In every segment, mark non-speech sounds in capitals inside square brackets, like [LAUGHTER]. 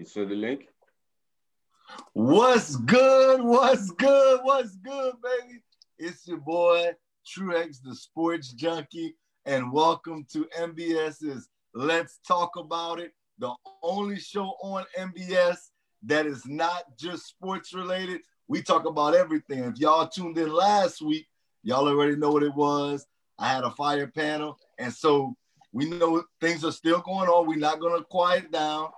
You saw the link? What's good? What's good? What's good, baby? It's your boy, Truex, the sports junkie, and welcome to NBS's Let's Talk About It, the only show on NBS that is not just sports related. We talk about everything. If y'all tuned in last week, y'all already know what it was. I had a fire panel, and so we know things are still going on. We're not going to quiet down.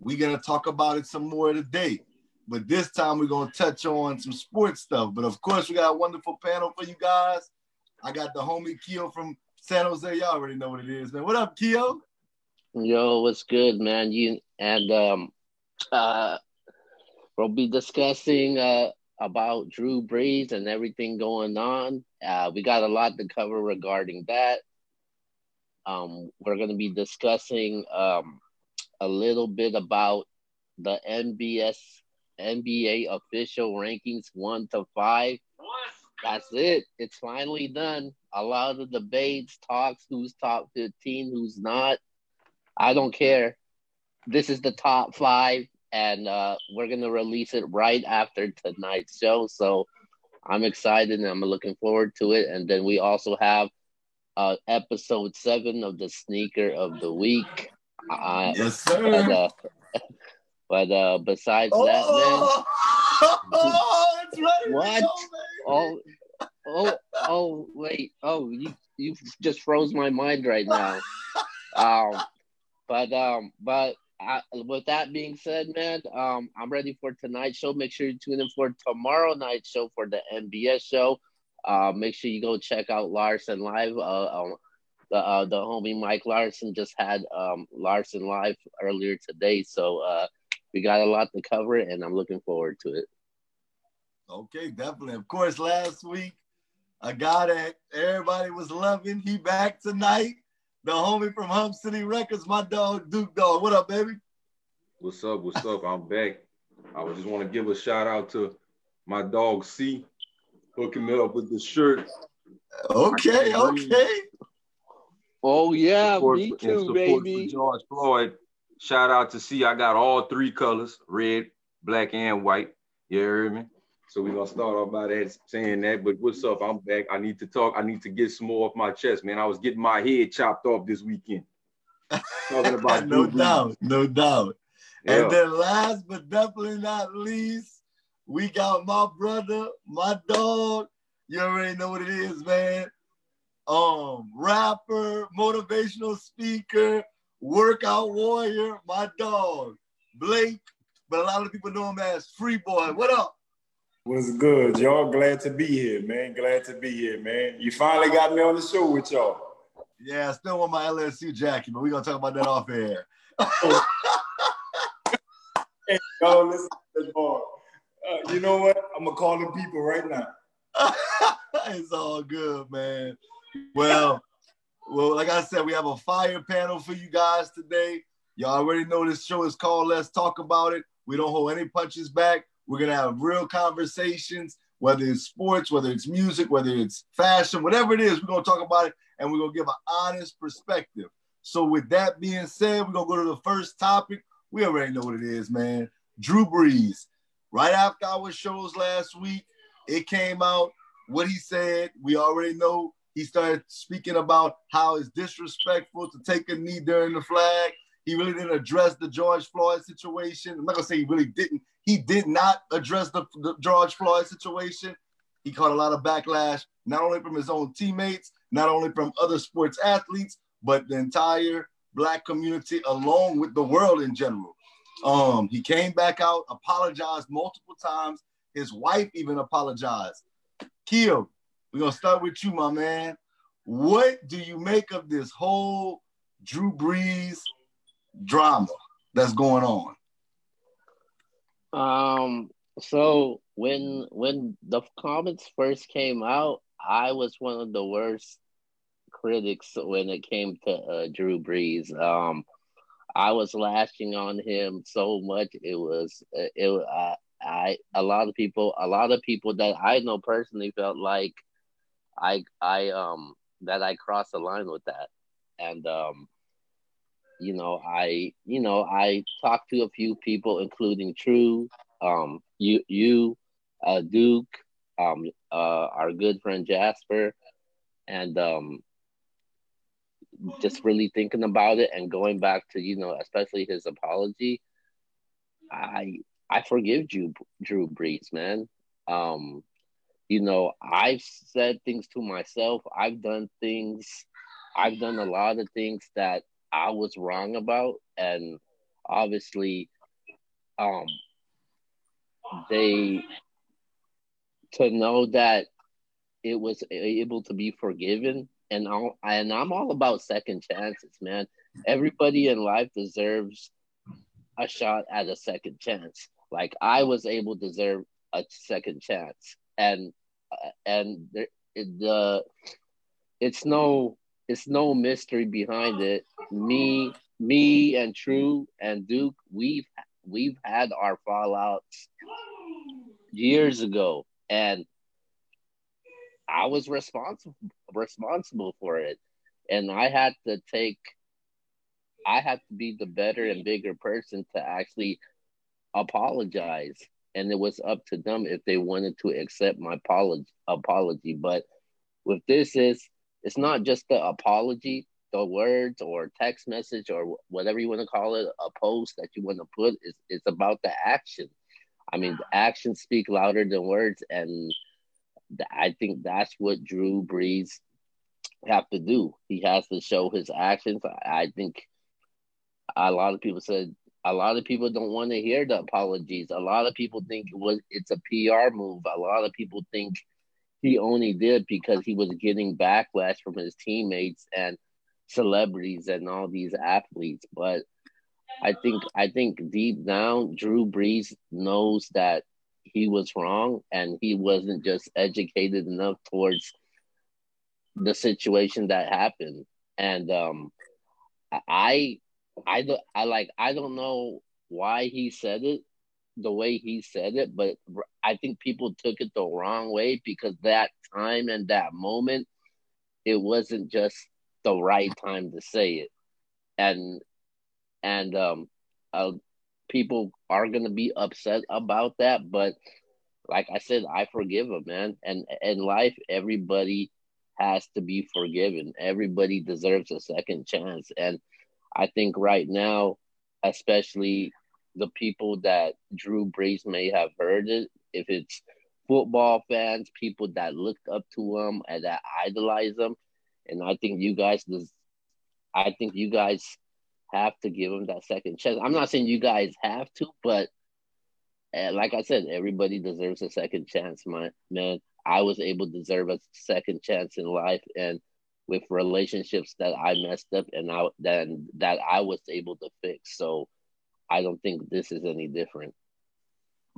We're going to talk about it some more today. But this time we're going to touch on some sports stuff. But of course, we got a wonderful panel for you guys. I got the homie Keo from San Jose. Y'all already know what it is, man. What up, Keo? Yo, what's good, man? You and um uh we'll be discussing uh about Drew Brees and everything going on. Uh we got a lot to cover regarding that. Um we're gonna be discussing um a little bit about the NBS NBA official rankings one to five. That's it. It's finally done. A lot of debates, talks, who's top 15, who's not. I don't care. This is the top five, and uh, we're gonna release it right after tonight's show. So I'm excited and I'm looking forward to it. And then we also have uh, episode seven of the sneaker of the week. Uh, yes, sir. But, uh, but uh, besides oh, that, man. Oh, [LAUGHS] it's ready What? Go, Oh, oh, oh, wait. Oh, you you just froze my mind right now. Um, but um, but I, with that being said, man, um, I'm ready for tonight's show. Make sure you tune in for tomorrow night's show for the NBS show. Uh, make sure you go check out Larson live. Uh, the uh, the homie Mike Larson just had um Larson live earlier today, so uh, we got a lot to cover, and I'm looking forward to it. Okay, definitely. Of course, last week, a guy that everybody was loving, he back tonight. The homie from Hump City Records, my dog Duke Dog. What up, baby? What's up? What's up? I'm back. I just want to give a shout out to my dog C, hooking me up with the shirt. Okay, okay. Oh yeah, Support me for- in too, support baby. for George Floyd. Shout out to C. I got all three colors: red, black, and white. You heard me? So we're gonna start off by that saying that. But what's up? I'm back. I need to talk. I need to get some more off my chest, man. I was getting my head chopped off this weekend. [LAUGHS] Talking about no Drew doubt, no doubt. Yeah. And then last but definitely not least, we got my brother, my dog. You already know what it is, man. Um, rapper, motivational speaker, workout warrior, my dog, Blake. But a lot of people know him as Free Boy. What up? What's good? Y'all glad to be here, man. Glad to be here, man. You finally got me on the show with y'all. Yeah, I still want my LSU jacket, but we're gonna talk about that off air. [LAUGHS] Hey, y'all listen to this. Uh, you know what? I'm gonna call the people right now. [LAUGHS] it's all good, man. Well, well, like I said, we have a fire panel for you guys today. Y'all already know this show is called Let's Talk About It. We don't hold any punches back. We're gonna have real conversations, whether it's sports, whether it's music, whether it's fashion, whatever it is, we're gonna talk about it and we're gonna give an honest perspective. So, with that being said, we're gonna go to the first topic. We already know what it is, man. Drew Brees. Right after our shows last week, it came out what he said. We already know he started speaking about how it's disrespectful to take a knee during the flag. He really didn't address the George Floyd situation. I'm not gonna say he really didn't. He did not address the, the George Floyd situation. He caught a lot of backlash, not only from his own teammates, not only from other sports athletes, but the entire black community, along with the world in general. Um, he came back out, apologized multiple times. His wife even apologized. Keo, we're gonna start with you, my man. What do you make of this whole Drew Brees drama that's going on? Um, so when when the comments first came out, I was one of the worst critics when it came to uh, Drew Brees. Um, I was lashing on him so much. It was it. I, I a lot of people, a lot of people that I know personally felt like I I um that I crossed the line with that, and um you know, I, you know, I talked to a few people, including True, um, you, you, uh, Duke, um, uh, our good friend Jasper, and um, just really thinking about it and going back to, you know, especially his apology. I, I forgive Drew, Drew Brees, man. Um, you know, I've said things to myself. I've done things. I've done a lot of things that I was wrong about, and obviously, um, they to know that it was able to be forgiven, and all, and I'm all about second chances, man. Everybody in life deserves a shot at a second chance. Like I was able to deserve a second chance, and and the it's no it's no mystery behind it. Me, me, and True and Duke, we've we've had our fallouts years ago, and I was responsible responsible for it, and I had to take. I had to be the better and bigger person to actually apologize, and it was up to them if they wanted to accept my apology. Apology, but with this is it's not just the apology, the words or text message or whatever you want to call it, a post that you want to put. It's, it's about the action. I mean, the actions speak louder than words, and I think that's what Drew Brees have to do. He has to show his actions. I think a lot of people said a lot of people don't want to hear the apologies. A lot of people think it was it's a PR move. A lot of people think he only did because he was getting backlash from his teammates and celebrities and all these athletes. But I think I think deep down, Drew Brees knows that he was wrong and he wasn't just educated enough towards the situation that happened. And um, I, I, don't. I like I don't know why he said it the way he said it, but I think people took it the wrong way because that time and that moment, it wasn't just the right time to say it, and and um, uh, people are gonna be upset about that. But like I said, I forgive them, man. And in life, everybody has to be forgiven. Everybody deserves a second chance, and I think right now, especially the people that Drew Brees may have heard it, if it's football fans, people that looked up to him and that idolize him, and I think you guys, I think you guys have to give him that second chance. I'm not saying you guys have to, but uh, like I said, everybody deserves a second chance, my man. I was able to deserve a second chance in life, and with relationships that I messed up, and I then that I was able to fix. So I don't think this is any different.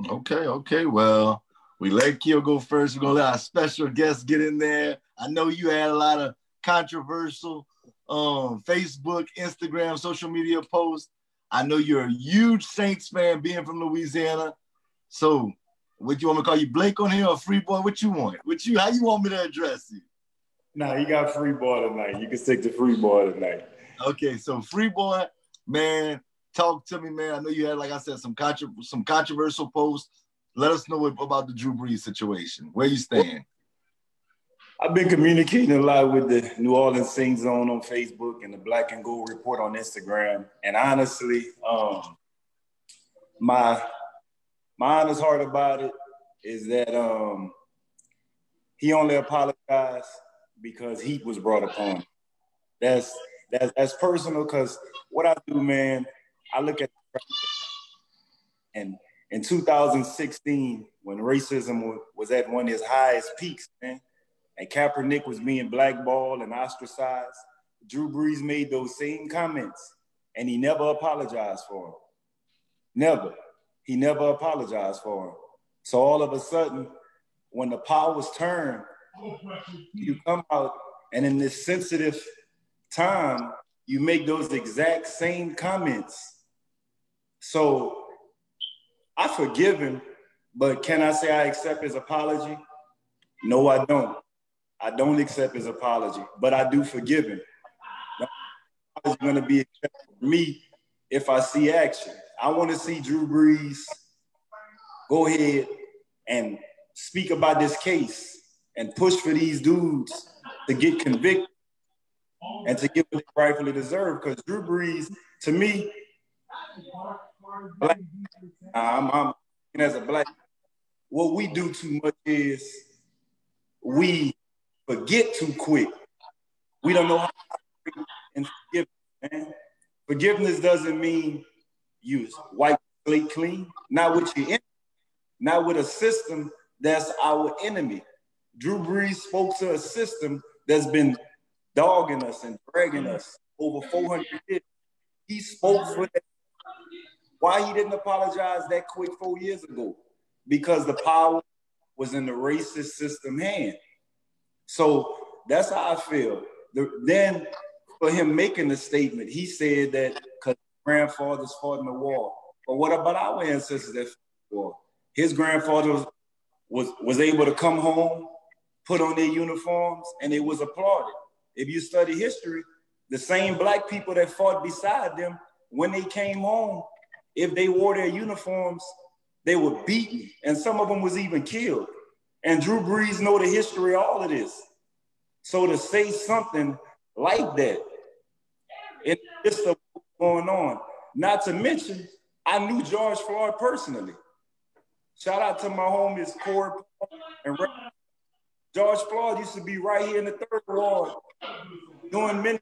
Okay, okay. Well, we let Keo go first. We're gonna let our special guest get in there. I know you had a lot of controversial um, Facebook, Instagram, social media posts. I know you're a huge Saints fan, being from Louisiana. So, what you want me to call you, Blake on here or Free Boy? What you want? What you? How you want me to address you? Nah, you got Free Boy tonight. You can stick to Free Boy tonight. Okay, so Free Boy, man, talk to me, man. I know you had, like I said, some contro- some controversial posts. Let us know about the Drew Brees situation. Where you stand? I've been communicating a lot with the New Orleans Sing Zone on Facebook and the Black and Gold Report on Instagram. And honestly, um, my my honest heart about it is that um, he only apologized because heat was brought upon him. That's that's that's personal because what I do, man, I look at and in 2016 when racism was at one of its highest peaks, man, and Kaepernick was being blackballed and ostracized, Drew Brees made those same comments and he never apologized for them. Never. He never apologized for them. So all of a sudden, when the powers turn, you come out and in this sensitive time, you make those exact same comments so I forgive him, but can I say I accept his apology? No, I don't. I don't accept his apology, but I do forgive him. going to be me if I see action. I want to see Drew Brees go ahead and speak about this case and push for these dudes to get convicted and to get what they rightfully deserve. Because Drew Brees, to me, black, I'm, I'm as a black, what we do too much is we forget too quick. We don't know how to and forgive, man. Forgiveness doesn't mean you wipe slate clean, not with your enemy, not with a system that's our enemy. Drew Brees spoke to a system that's been dogging us and dragging us over 400 years. He spoke for that. Why he didn't apologize that quick four years ago? Because the power was in the racist system hand. So that's how I feel. The, then for him making the statement, he said that because grandfathers fought in the war. But what about our ancestors that fought in the war? His grandfather was, was, was able to come home, put on their uniforms, and it was applauded. If you study history, the same black people that fought beside them, when they came home, if they wore their uniforms, they were beaten, and some of them was even killed. And Drew Brees know the history of all of this. So to say something like that, it's just going on. Not to mention, I knew George Floyd personally. Shout out to my homies Corey and Ray. George Floyd used to be right here in the third ward doing many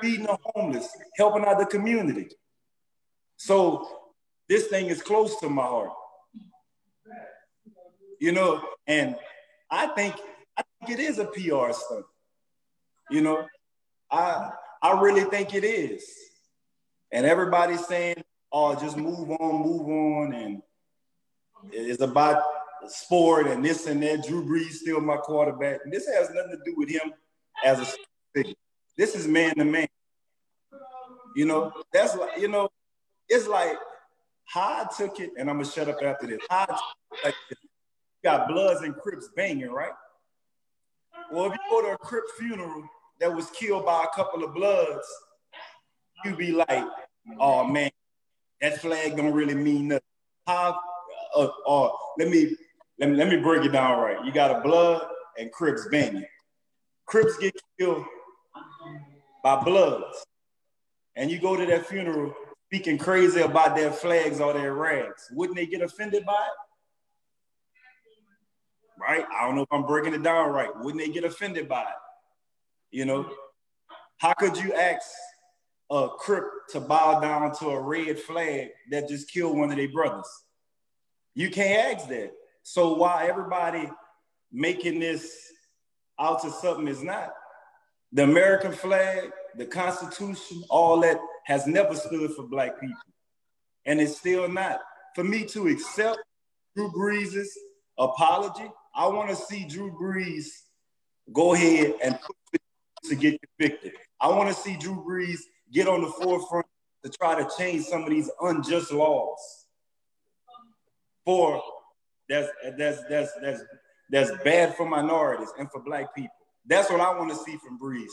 feeding the homeless, helping out the community. So this thing is close to my heart. You know, and I think I think it is a PR stunt. You know, I I really think it is. And everybody's saying, oh, just move on, move on. And it's about sport and this and that. Drew Brees still my quarterback. And this has nothing to do with him as a figure. This is man to man. You know, that's like, you know, it's like how I took it, and I'm gonna shut up after this. How like got Bloods and Crips banging, right? Well, if you go to a Crip funeral that was killed by a couple of Bloods, you be like, oh man, that flag don't really mean nothing. How? Uh, uh, let me let me let me break it down right. You got a Blood and Crips banging. Crips get killed by Bloods, and you go to that funeral speaking crazy about their flags or their rags. Wouldn't they get offended by it? Right? I don't know if I'm breaking it down right. Wouldn't they get offended by it? You know, how could you ask a Crip to bow down to a red flag that just killed one of their brothers? You can't ask that. So why everybody making this out to something is not, the American flag, the Constitution, all that has never stood for black people. And it's still not. For me to accept Drew Brees' apology, I want to see Drew Brees go ahead and to get convicted. I want to see Drew Brees get on the forefront to try to change some of these unjust laws for that's that's that's that's that's bad for minorities and for black people. That's what I want to see from Brees.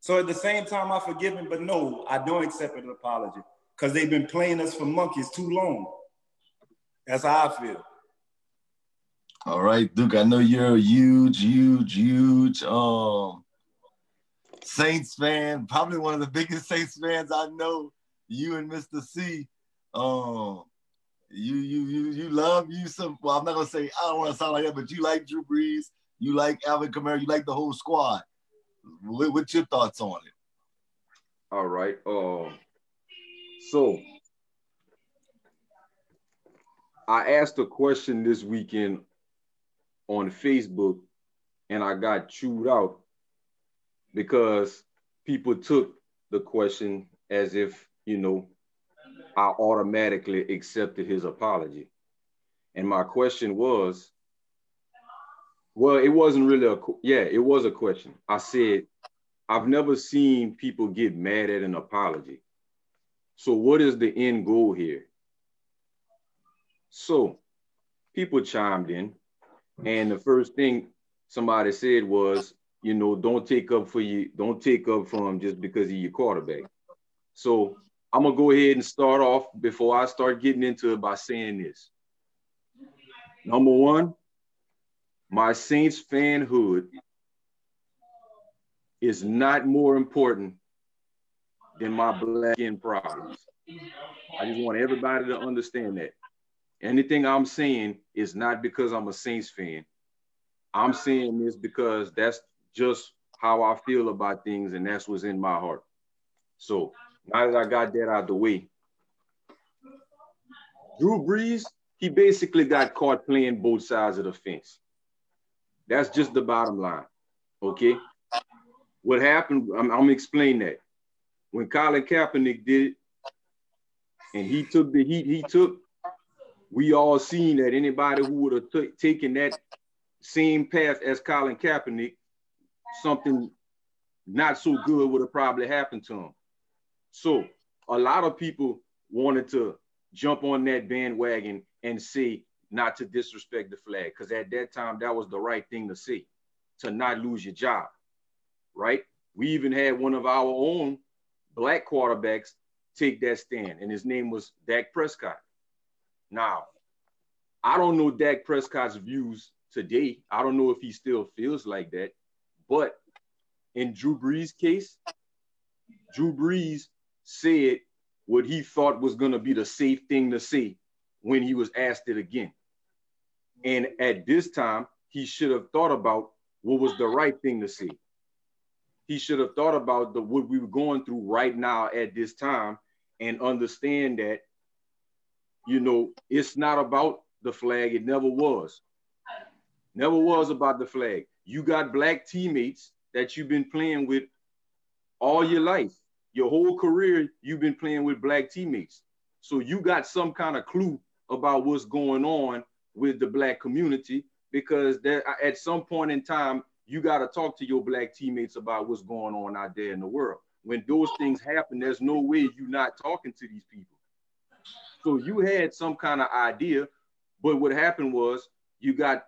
So at the same time, I forgive him, but no, I don't accept an apology because they've been playing us for monkeys too long. That's how I feel. All right, Duke. I know you're a huge, huge, huge um Saints fan, probably one of the biggest Saints fans I know. You and Mr. C. Um, you you you you love you some. Well, I'm not gonna say I don't want to sound like that, but you like Drew Brees, you like Alvin Kamara, you like the whole squad. What, what's your thoughts on it? All right. Um. So I asked a question this weekend on Facebook, and I got chewed out because people took the question as if, you know, I automatically accepted his apology. And my question was, well, it wasn't really a, yeah, it was a question. I said, I've never seen people get mad at an apology. So what is the end goal here? So people chimed in, and the first thing somebody said was, you know, don't take up for you, don't take up from just because of your quarterback. So I'm gonna go ahead and start off before I start getting into it by saying this. Number one, my Saints fanhood is not more important than my black skin problems. I just want everybody to understand that. Anything I'm saying is not because I'm a Saints fan. I'm saying this because that's just how I feel about things, and that's what's in my heart. So now that I got that out of the way, Drew Brees, he basically got caught playing both sides of the fence. That's just the bottom line. Okay. What happened? I'm, I'm gonna explain that. When Colin Kaepernick did it, and he took the heat he took, we all seen that anybody who would have t- taken that same path as Colin Kaepernick, something not so good would have probably happened to him. So a lot of people wanted to jump on that bandwagon and say not to disrespect the flag, because at that time that was the right thing to say, to not lose your job, right? We even had one of our own black quarterbacks take that stand, and his name was Dak Prescott. Now, I don't know Dak Prescott's views today. I don't know if he still feels like that, but in Drew Brees' case, Drew Brees said what he thought was going to be the safe thing to say when he was asked it again. And at this time, he should have thought about what was the right thing to say. He should have thought about the what we were going through right now at this time and understand that, you know, it's not about the flag. It never was. Never was about the flag. You got black teammates that you've been playing with all your life your whole career you've been playing with black teammates. So you got some kind of clue about what's going on with the black community because there, at some point in time you got to talk to your black teammates about what's going on out there in the world. When those things happen, there's no way you're not talking to these people. So you had some kind of idea, but what happened was you got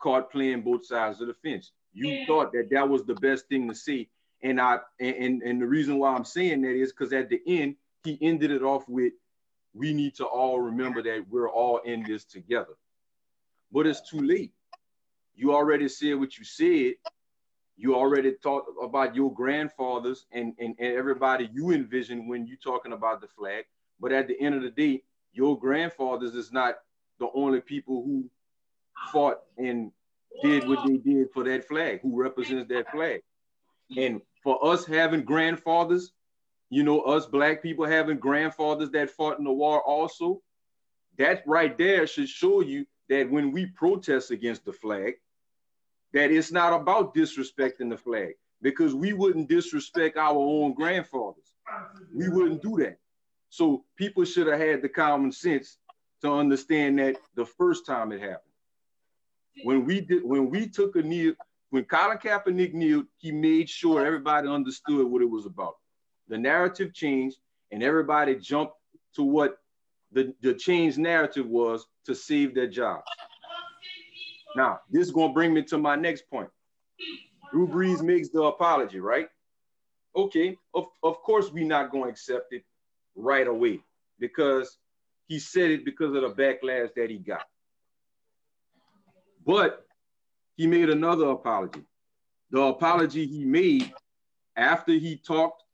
caught playing both sides of the fence. You thought that that was the best thing to see, and I and and the reason why I'm saying that is because at the end he ended it off with, "We need to all remember that we're all in this together." But it's too late. You already said what you said. You already talked about your grandfathers and, and, and everybody you envision when you're talking about the flag. But at the end of the day, your grandfathers is not the only people who fought and did what they did for that flag, who represents that flag. And for us having grandfathers, you know, us black people having grandfathers that fought in the war also, that right there should show you that when we protest against the flag, that it's not about disrespecting the flag because we wouldn't disrespect our own grandfathers. We wouldn't do that. So people should have had the common sense to understand that the first time it happened. When we did, when we took a knee, when Colin Kaepernick kneeled, he made sure everybody understood what it was about. The narrative changed, and everybody jumped to what the, the change narrative was to save their jobs. Now, this is going to bring me to my next point. Drew Brees makes the apology, right? Okay, of, of course we're not going to accept it right away because he said it because of the backlash that he got. But he made another apology. The apology he made after he talked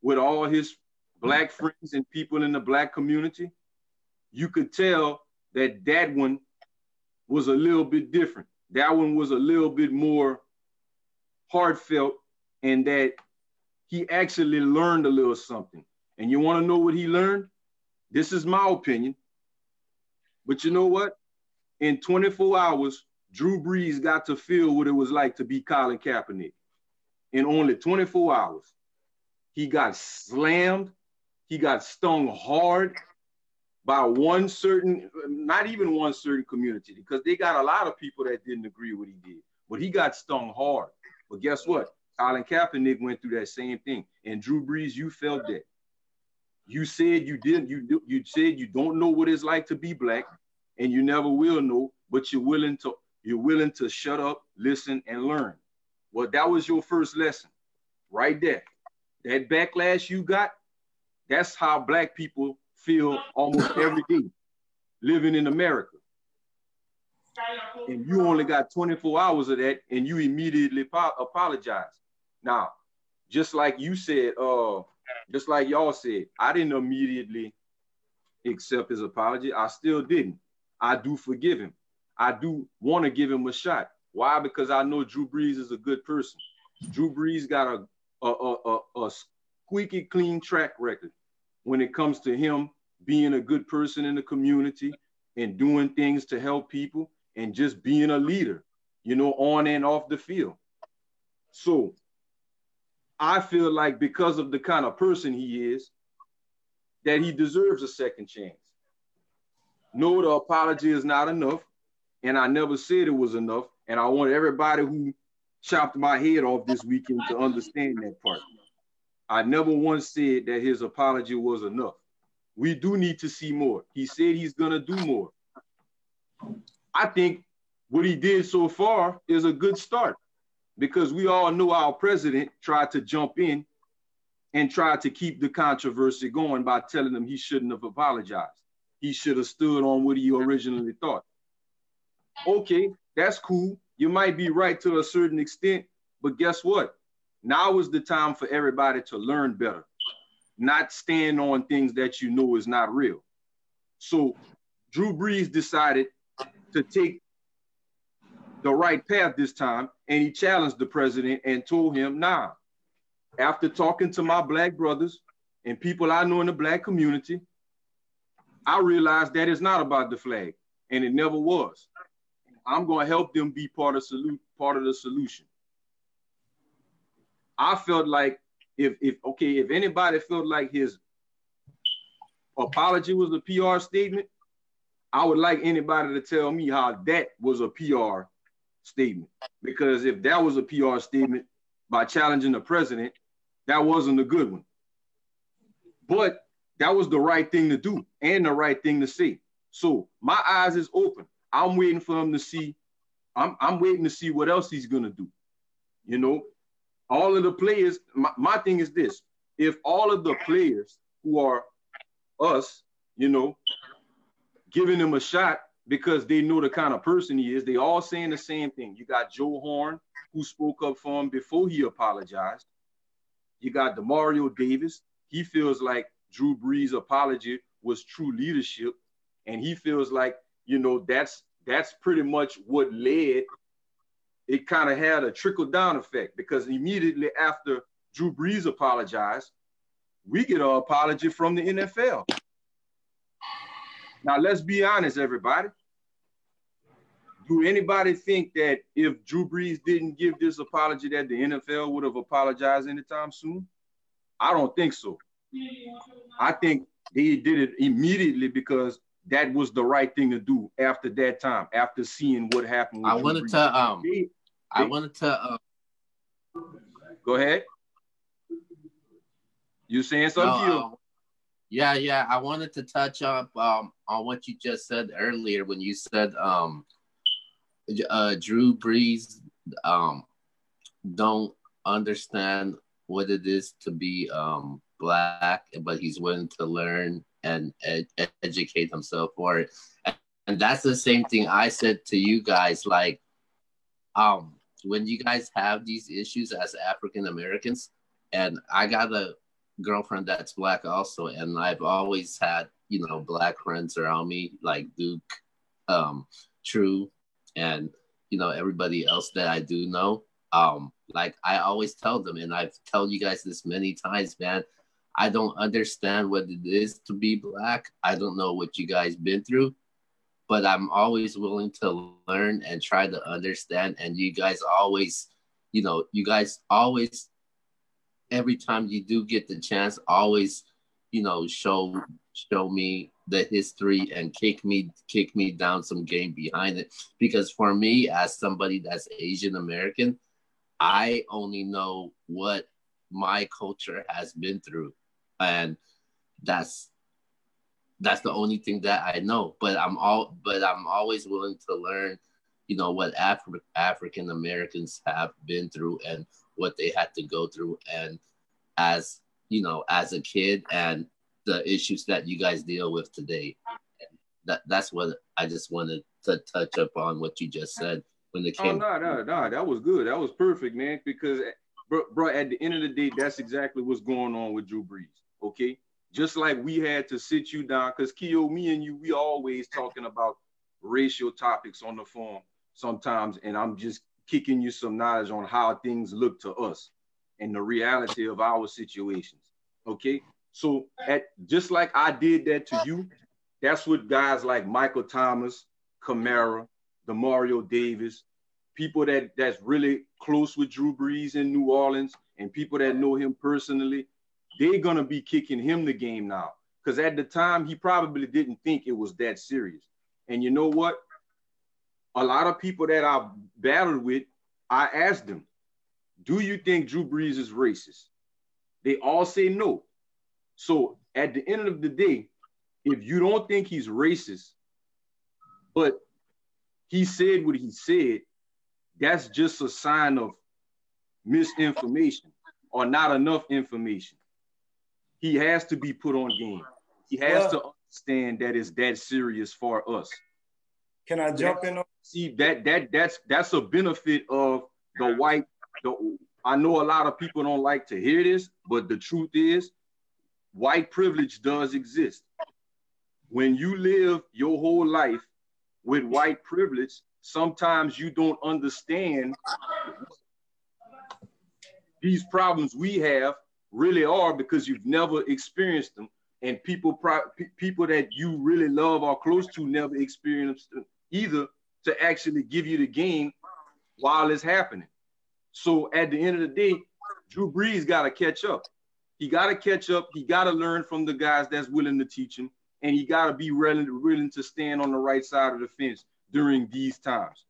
with all his black friends and people in the black community, you could tell that that one was a little bit different. That one was a little bit more heartfelt and that he actually learned a little something. And you want to know what he learned? This is my opinion. But you know what? In 24 hours, Drew Brees got to feel what it was like to be Colin Kaepernick. In only 24 hours, he got slammed, he got stung hard by one certain, not even one certain community, because they got a lot of people that didn't agree what he did. But he got stung hard. But guess what? Colin Kaepernick went through that same thing. And Drew Brees, you felt that. You said you didn't, you you said you don't know what it's like to be black, and you never will know, but you're willing to you're willing to shut up, listen, and learn. Well, that was your first lesson right there. That backlash you got, that's how black people feel almost every day living in America. And you only got 24 hours of that and you immediately apologize. Now, just like you said, uh, just like y'all said, I didn't immediately accept his apology. I still didn't. I do forgive him. I do want to give him a shot. Why? Because I know Drew Brees is a good person. Drew Brees got a a, a, a, squeaky clean track record when it comes to him being a good person in the community and doing things to help people and just being a leader, you know, on and off the field. So I feel like because of the kind of person he is, that he deserves a second chance. No, the apology is not enough. And I never said it was enough. And I want everybody who chopped my head off this weekend to understand that part. I never once said that his apology was enough. We do need to see more. He said he's to do more. I think what he did so far is a good start because we all know our president tried to jump in and tried to keep the controversy going by telling him he shouldn't have apologized. He should have stood on what he originally thought. Okay, that's cool. You might be right to a certain extent, but guess what? Now is the time for everybody to learn better, not stand on things that you know is not real. So Drew Brees decided to take the right path this time, and he challenged the president and told him, nah, after talking to my black brothers and people I know in the black community, I realized that it's not about the flag, and it never was. I'm going to help them be part of salute, part of the solution. I felt like if if okay, if anybody felt like his apology was a PR statement, I would like anybody to tell me how that was a PR statement. Because if that was a PR statement by challenging the president, that wasn't a good one. But that was the right thing to do and the right thing to say. So my eyes is open. I'm waiting for him to see. I'm, I'm waiting to see what else he's gonna do. You know, all of the players. My, my thing is this: if all of the players who are us, you know, giving him a shot because they know the kind of person he is, they all saying the same thing. You got Joe Horn who spoke up for him before he apologized. You got Demario Davis. He feels like Drew Brees' apology was true leadership, and he feels like you know that's that's pretty much what led. It kind of had a trickle down effect because immediately after Drew Brees apologized, we get an apology from the NFL. Now let's be honest, everybody. Do anybody think that if Drew Brees didn't give this apology, that the NFL would have apologized anytime soon? I don't think so. I think they did it immediately because that was the right thing to do after that time, after seeing what happened. I wanted to um they, I wanted to um go ahead. You saying something? No, um, yeah, yeah. I wanted to touch up um on what you just said earlier when you said um uh Drew Brees um don't understand what it is to be um black, but he's willing to learn and ed- educate himself for it. And that's the same thing I said to you guys. Like, um, when you guys have these issues as African Americans, and I got a girlfriend that's black also, and I've always had you know black friends around me like Duke, um, True, and you know everybody else that I do know. Um, like I always tell them, and I've told you guys this many times, man. I don't understand what it is to be black. I don't know what you guys been through, but I'm always willing to learn and try to understand. And you guys always, you know, you guys always, every time you do get the chance, always, you know, show show me the history and kick me kick me down some game behind it. Because for me, as somebody that's Asian American, I only know what my culture has been through and that's that's the only thing that I know. But I'm all but I'm always willing to learn, you know, what Afri- African Americans have been through and what they had to go through. And as you know, as a kid and the issues that you guys deal with today. That that's what I just wanted to touch up on what you just said when it oh, came. Oh no, no, no, that was good. That was perfect, man. Because, bro, bro, at the end of the day, that's exactly what's going on with Drew Brees. Okay, just like we had to sit you down, because Keo, me and you, we always talking about racial topics on the phone sometimes, and I'm just kicking you some knowledge on how things look to us and the reality of our situations. Okay, so at just like I did that to you, that's what guys like Michael Thomas, Kamara, Demario Davis, people that that's really close with Drew Brees in New Orleans, and people that know him personally, they're gonna be kicking him the game now. Because at the time, he probably didn't think it was that serious. And you know what? A lot of people that I've battled with, I asked them, "Do you think Drew Brees is racist?" They all say no. So at the end of the day, if you don't think he's racist, but he said what he said, that's just a sign of misinformation or not enough information. He has to be put on game. He has to understand that it's that serious for us. Can I jump in? On- See that that that's that's a benefit of the white. The, I know a lot of people don't like to hear this, but the truth is, white privilege does exist. When you live your whole life with white privilege, sometimes you don't understand these problems we have really are because you've never experienced them. And people people that you really love or close to never experienced them either to actually give you the game while it's happening. So at the end of the day drew brees got to catch up. He got to catch up. He got to learn from the guys that's willing to teach him. And he got to be willing, willing to stand on the right side of the fence during these times.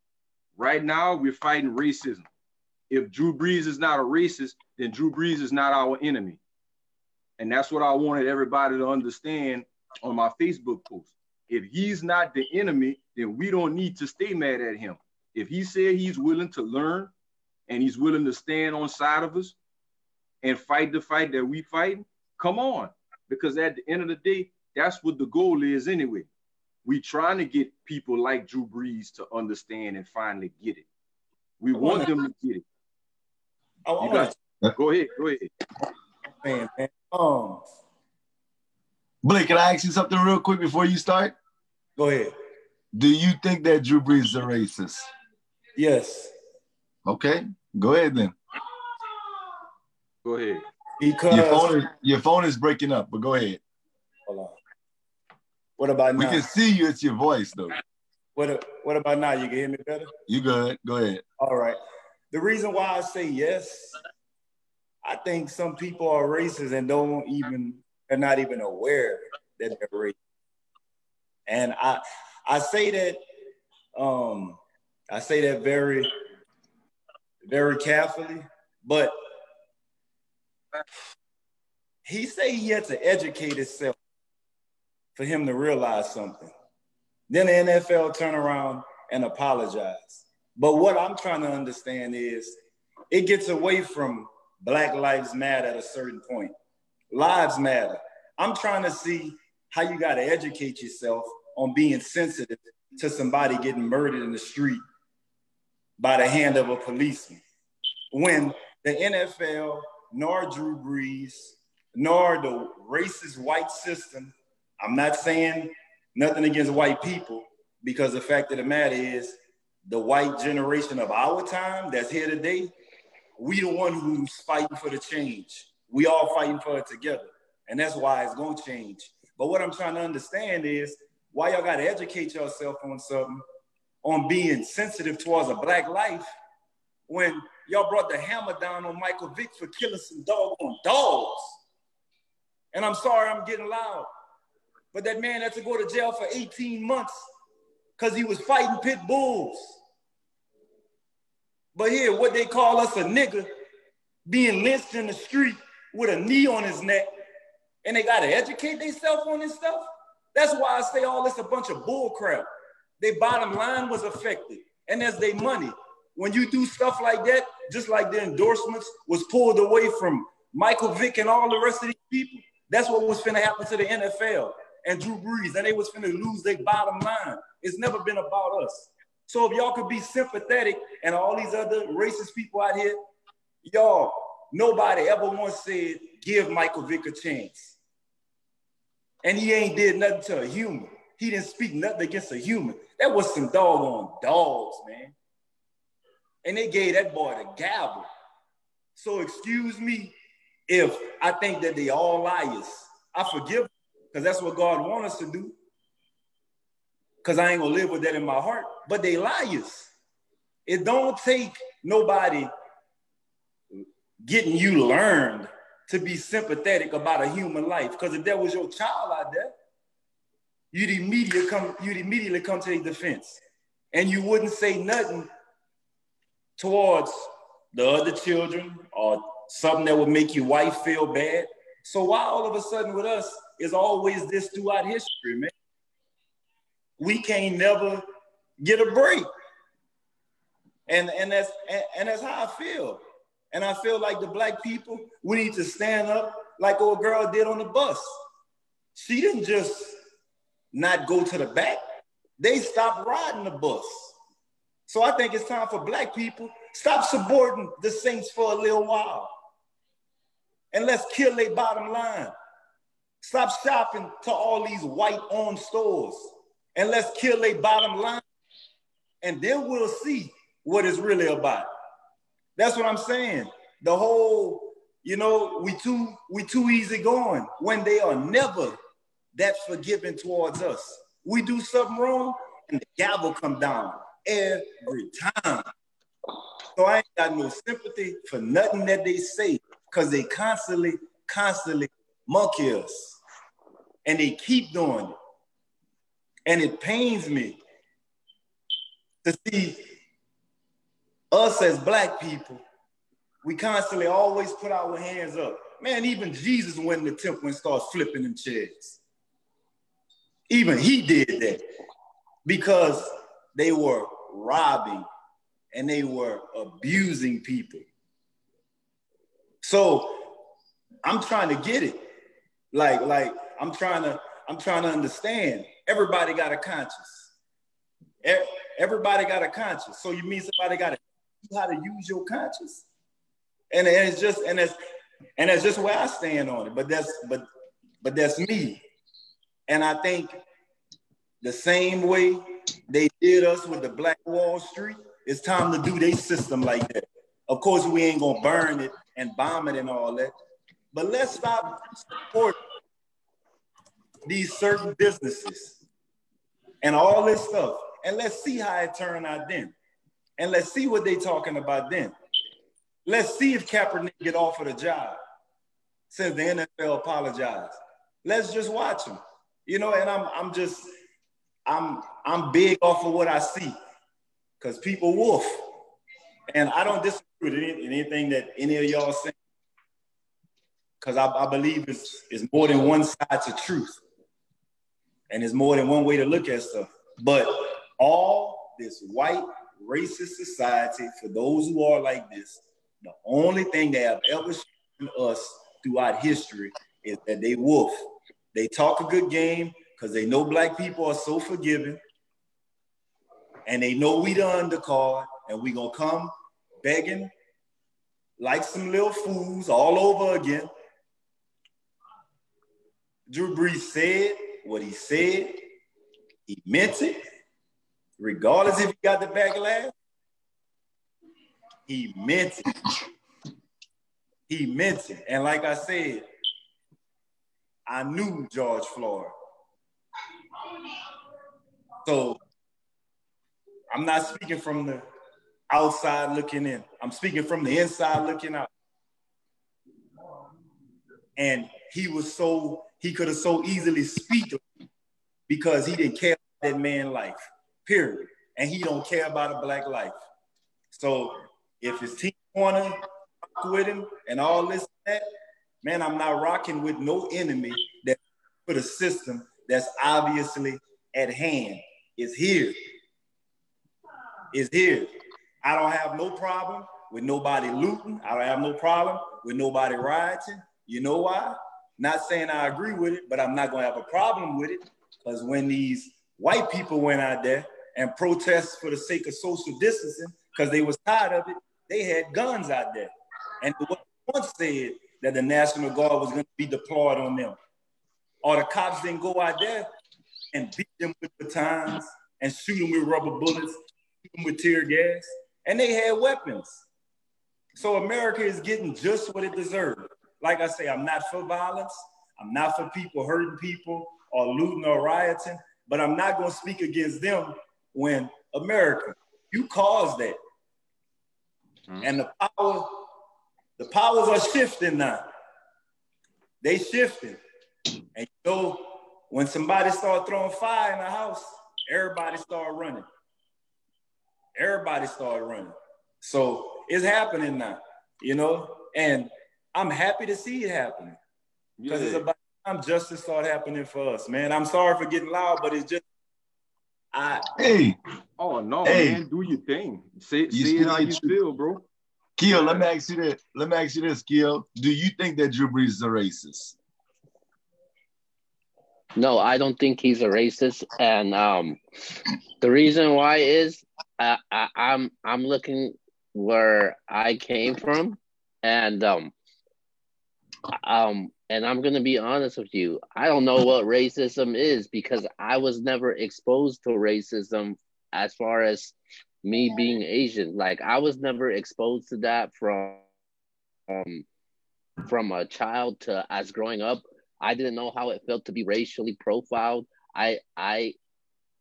Right now we're fighting racism if Drew Brees is not a racist, then Drew Brees is not our enemy. And that's what I wanted everybody to understand on my Facebook post. If he's not the enemy, then we don't need to stay mad at him. If he said he's willing to learn and he's willing to stand on side of us and fight the fight that we fighting, come on. Because at the end of the day, that's what the goal is anyway. We trying to get people like Drew Brees to understand and finally get it. We want them to get it. I, I You want got Go ahead, go ahead. man, man. Um, Blake, can I ask you something real quick before you start? go ahead. Do you think that Drew Brees is a racist? Yes, Okay, go ahead then. Go ahead. because Your phone is your phone is breaking up, but go ahead. hold on. What about We now? We can see you. It's your voice though. What What about now? You can hear me better. You good? Go ahead. All right. The reason why I say yes, I think some people are racist and don't even they're not even aware that they're racist. And I I say that um I say that very very carefully, but he say he had to educate himself for him to realize something. Then the NFL turn around and apologize. But what I'm trying to understand is it gets away from Black Lives Matter at a certain point. Lives matter. I'm trying to see how you got to educate yourself on being sensitive to somebody getting murdered in the street by the hand of a policeman. When the NFL, nor Drew Brees, nor the racist white system, I'm not saying nothing against white people, because the fact of the matter is the white generation of our time that's here today, we the one who's fighting for the change. We all fighting for it together. And that's why it's gonna change. But what I'm trying to understand is why y'all gotta educate yourself on something, on being sensitive towards a black life, when y'all brought the hammer down on Michael Vick for killing some doggone dogs. And I'm sorry I'm getting loud. But that man had to go to jail for 18 months because he was fighting pit bulls. But here, what they call us a nigga being lynched in the street with a knee on his neck, and they gotta educate themselves on this stuff. That's why I say all this a bunch of bull crap. Their bottom line was affected, and there's their money. When you do stuff like that, just like the endorsements was pulled away from Michael Vick and all the rest of these people, That's what was gonna happen to the NFL and Drew Brees, and they was finna lose their bottom line. It's never been about us. So if y'all could be sympathetic and all these other racist people out here, y'all, nobody ever once said, give Michael Vick a chance. And he ain't did nothing to a human. He didn't speak nothing against a human. That was some doggone dogs, man. And they gave that boy the gavel. So excuse me if I think that they all liars. I forgive because that's what God wants us to do. Because I ain't gonna live with that in my heart. But they liars. It don't take nobody getting you learned to be sympathetic about a human life. Because if that was your child out there, you'd immediately come, you'd immediately come to their defense. And you wouldn't say nothing towards the other children or something that would make your wife feel bad. So why all of a sudden with us is always this throughout history, man? We can't never get a break. And, and that's and, and that's how I feel. And I feel like the black people, we need to stand up like old girl did on the bus. She didn't just not go to the back. They stopped riding the bus. So I think it's time for black people stop supporting the Saints for a little while. And let's kill their bottom line. Stop shopping to all these white owned stores and let's kill their bottom line. And then we'll see what it's really about. That's what I'm saying. The whole, you know, we too we too easy going when they are never that forgiving towards us. We do something wrong and the gavel come down every time. So I ain't got no sympathy for nothing that they say because they constantly, constantly monkey us. And they keep doing it. And it pains me to see us as black people, we constantly always put our hands up. Man, even Jesus went in the temple and started flipping them chairs. Even he did that because they were robbing and they were abusing people. So I'm trying to get it. Like, like I'm trying to, I'm trying to understand. Everybody got a conscience. Everybody got a conscience. So you mean somebody got to how to use your conscience? And, it's just, and that's, and that's just where I stand on it. But that's, but, but that's me. And I think the same way they did us with the Black Wall Street, it's time to do their system like that. Of course, we ain't gonna burn it and bomb it and all that, but let's stop supporting these certain businesses and all this stuff, and let's see how it turned out then, and let's see what they talking about then. Let's see if Kaepernick get offered a job since the NFL apologized. Let's just watch him, you know. And I'm I'm just I'm I'm big off of what I see because people wolf. And I don't disagree with anything that any of y'all say. Because I, I, believe it's, it's more than one side to truth. And it's more than one way to look at stuff. But all this white racist society, for those who are like this, the only thing they have ever shown us throughout history is that they wolf. They talk a good game because they know black people are so forgiving and they know we the undercard, and we gonna come begging like some little fools all over again. Drew Brees said what he said. He meant it, regardless if he got the backlash. He meant it. He meant it. And like I said, I knew George Floyd. So I'm not speaking from the outside looking in. I'm speaking from the inside looking out. And he was so, he could have so easily speak because he didn't care about that man life, period. And he don't care about a black life. So if his team wanna rock with him and all this and that, man, I'm not rocking with no enemy that put a system that's obviously at hand. Is here is here. I don't have no problem with nobody looting. I don't have no problem with nobody rioting. You know why? Not saying I agree with it, but I'm not gonna have a problem with it. Because when these white people went out there and protested for the sake of social distancing, because they was tired of it, they had guns out there. And once said that the National Guard was gonna be deployed on them. Or the cops didn't go out there and beat them with batons and shoot them with rubber bullets, shoot them with tear gas. And they had weapons. So America is getting just what it deserved. Like I say, I'm not for violence. I'm not for people hurting people or looting or rioting, but I'm not going to speak against them when America, you caused that. Mm-hmm. And the power, the powers are shifting now. They shifting. And you know, when somebody start throwing fire in the house, everybody start running. Everybody start running. So it's happening now, you know, and I'm happy to see it happening because yeah. it's about time justice start happening for us, man. I'm sorry for getting loud, but it's just I. Hey. Oh no, hey. man, do your thing. Say, you say how you feel, bro. Keo, let me ask you this. Let me ask you this, Keo. Do you think that Drew Brees is a racist? No, I don't think he's a racist, and um, the reason why is I, I, I'm I'm looking where I came from, and um, um, and I'm gonna be honest with you. I don't know what racism is because I was never exposed to racism as far as me being Asian. Like I was never exposed to that from um from a child to as growing up. I didn't know how it felt to be racially profiled. I I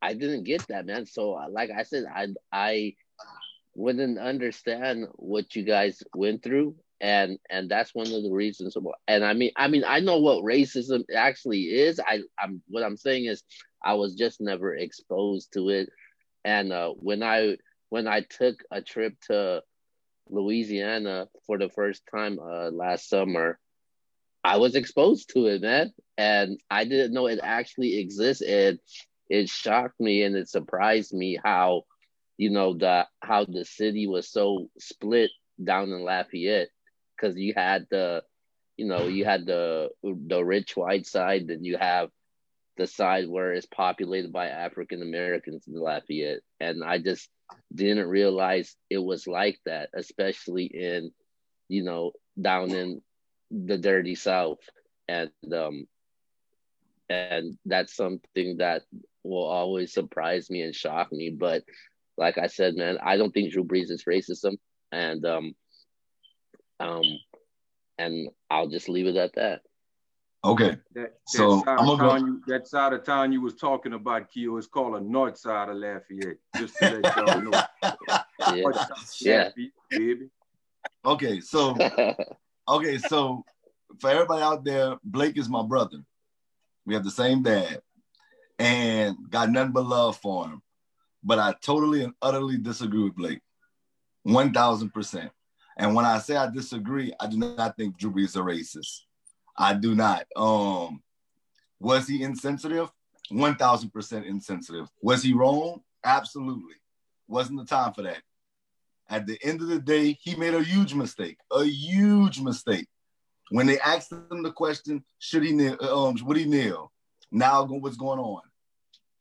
I didn't get that, man. So like I said, I I wouldn't understand what you guys went through and and that's one of the reasons and i mean i mean i know what racism actually is. I i'm what i'm saying is i was just never exposed to it. And uh, when i when i took a trip to louisiana for the first time uh, last summer i was exposed to it man. And i didn't know it actually exists. And it shocked me and it surprised me how you know the how the city was so split down in Lafayette because you had the you know you had the the rich white side then you have the side where it's populated by African Americans in Lafayette. And I just didn't realize it was like that especially in you know down in the dirty south. And um and that's something that will always surprise me and shock me. But like I said, man, I don't think Drew Brees is racism, and um, um, and I'll just leave it at that. Okay. That, so I'm gonna go. You, that side of town you was talking about, Keo, is called a north side of Lafayette. Just to let y'all know. [LAUGHS] yeah. yeah. baby. Okay, so [LAUGHS] okay, so for everybody out there, Blake is my brother. We have the same dad, and got nothing but love for him but I totally and utterly disagree with Blake. 1000%. And when I say I disagree, I do not think Drew Brees is a racist. I do not. Um, was he insensitive? 1000% insensitive. Was he wrong? Absolutely. Wasn't the time for that. At the end of the day, he made a huge mistake, a huge mistake. When they asked him the question, should he kneel, um, would he kneel? Now what's going on?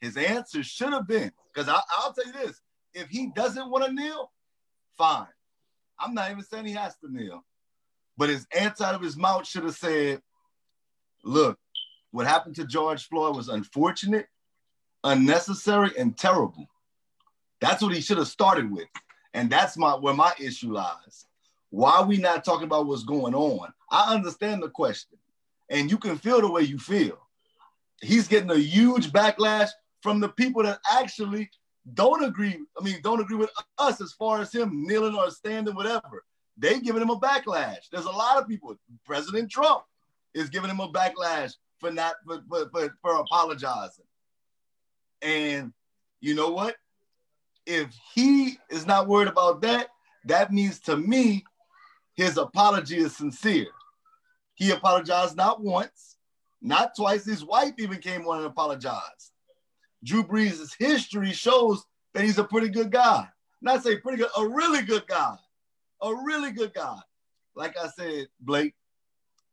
His answer should have been, because I'll tell you this: if he doesn't want to kneel, fine. I'm not even saying he has to kneel, but his answer out of his mouth should have said, "Look, what happened to George Floyd was unfortunate, unnecessary, and terrible." That's what he should have started with, and that's my where my issue lies. Why are we not talking about what's going on? I understand the question, and you can feel the way you feel. He's getting a huge backlash from the people that actually don't agree. I mean, don't agree with us as far as him kneeling or standing, whatever. They giving him a backlash. There's a lot of people. President Trump is giving him a backlash for not for, for, for, for apologizing. And you know what? If he is not worried about that, that means to me, his apology is sincere. He apologized not once, not twice. His wife even came on and apologized. Drew Brees' history shows that he's a pretty good guy. Not say pretty good, a really good guy. A really good guy. Like I said, Blake,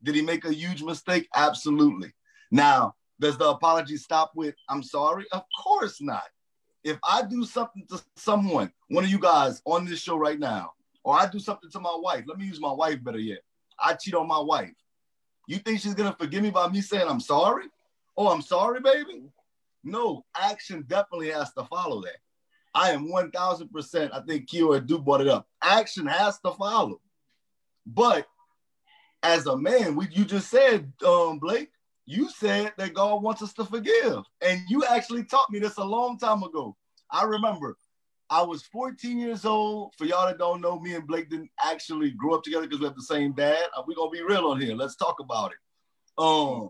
Did he make a huge mistake? Absolutely. Now, does the apology stop with "I'm sorry"? Of course not. If I do something to someone, one of you guys on this show right now, or I do something to my wife, let me use my wife better yet. I cheat on my wife. You think she's gonna forgive me by me saying I'm sorry? Oh, I'm sorry, baby. No, action definitely has to follow that. I am 1000%. I think Kiora do brought it up. Action has to follow. But as a man, we, you just said, um, Blake, you said that God wants us to forgive. And you actually taught me this a long time ago. I remember I was 14 years old. For y'all that don't know, me and Blake didn't actually grow up together because we have the same dad. Uh, We're gonna be real on here. Let's talk about it. Um,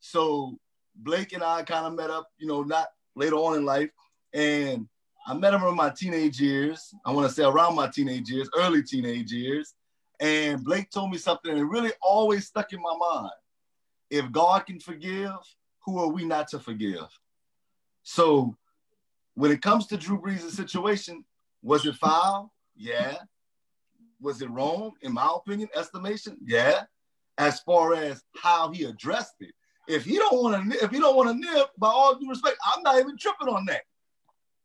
so Blake and I kind of met up, you know, not later on in life. And I met him in my teenage years. I want to say around my teenage years, early teenage years. And Blake told me something that really always stuck in my mind. If God can forgive, who are we not to forgive? So when it comes to Drew Brees' situation, was it foul? Yeah. Was it wrong? In my opinion, estimation, yeah. As far as how he addressed it, if he don't want to, if he don't want to nip, by all due respect, I'm not even tripping on that.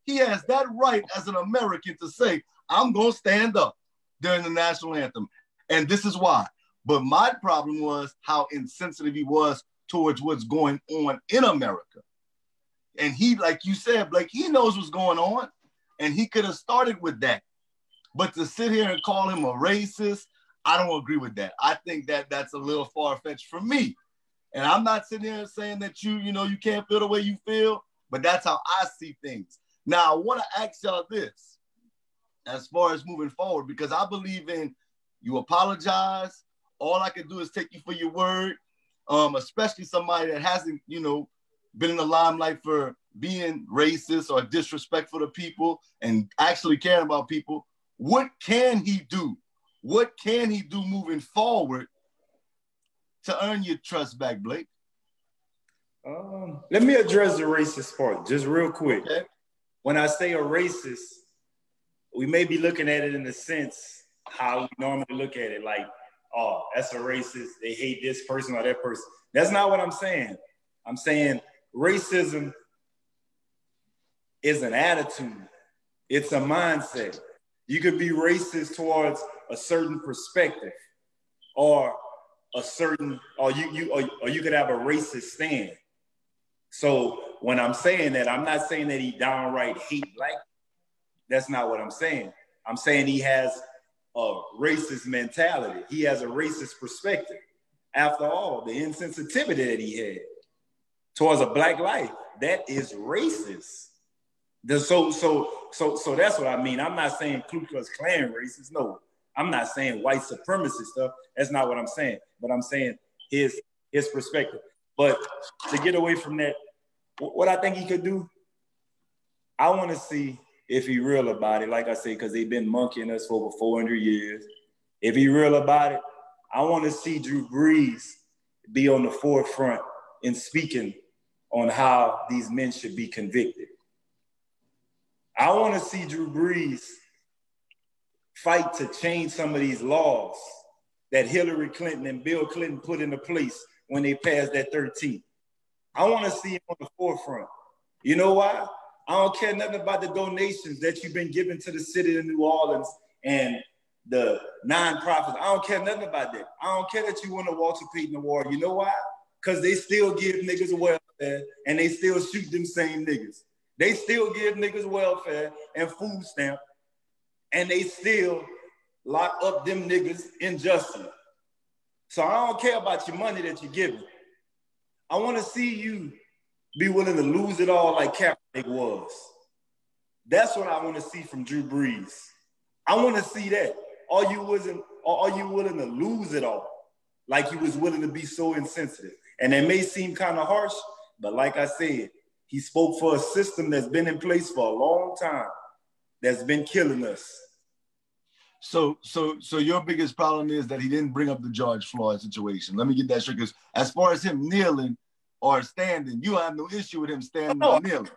He has that right as an American to say, I'm gonna stand up during the national anthem, and this is why. But my problem was how insensitive he was towards what's going on in America. And he, like you said, Blake, he knows what's going on, and he could have started with that. But to sit here and call him a racist, I don't agree with that. I think that that's a little far fetched for me. And I'm not sitting here saying that you, you know, you can't feel the way you feel, but that's how I see things. Now, I want to ask y'all this as far as moving forward, because I believe in you apologize. All I can do is take you for your word, um, especially somebody that hasn't, you know, been in the limelight for being racist or disrespectful to people and actually caring about people. What can he do? What can he do moving forward to earn your trust back, Blake? Um, let me address the racist part just real quick. Okay. When I say a racist, we may be looking at it in the sense how we normally look at it, like, oh, that's a racist. They hate this person or that person. That's not what I'm saying. I'm saying racism is an attitude. It's a mindset. You could be racist towards a certain perspective, or a certain, or you you or, or you could have a racist stand. So when I'm saying that, I'm not saying that he downright hate black. That's not what I'm saying. I'm saying he has a racist mentality. He has a racist perspective. After all, the insensitivity that he had towards a black life, that is racist. The, so so so so that's what I mean. I'm not saying Ku Klux Klan racist. No, I'm not saying white supremacist stuff. That's not what I'm saying. But I'm saying his his perspective. But to get away from that, what I think he could do, I want to see if he real about it. Like I say, because they've been monkeying us for over 400 years. If he real about it, I want to see Drew Brees be on the forefront in speaking on how these men should be convicted. I want to see Drew Brees fight to change some of these laws that Hillary Clinton and Bill Clinton put into place when they passed that 13. I want to see him on the forefront. You know why? I don't care nothing about the donations that you've been giving to the city of New Orleans and the nonprofits. I don't care nothing about that. I don't care that you won the Walter Payton Award. You know why? Because they still give niggas welfare and they still shoot them same niggas. They still give niggas welfare and food stamp and they still lock up them niggas injustice. So I don't care about your money that you're giving. I want to see you be willing to lose it all like Kaepernick was. That's what I want to see from Drew Brees. I want to see that. Are you wasn't are you willing to lose it all? Like you was willing to be so insensitive. And it may seem kind of harsh, but like I said, he spoke for a system that's been in place for a long time, that's been killing us. So, so, so your biggest problem is that he didn't bring up the George Floyd situation. Let me get that straight. Because as far as him kneeling or standing, you have no issue with him standing Oh. or kneeling.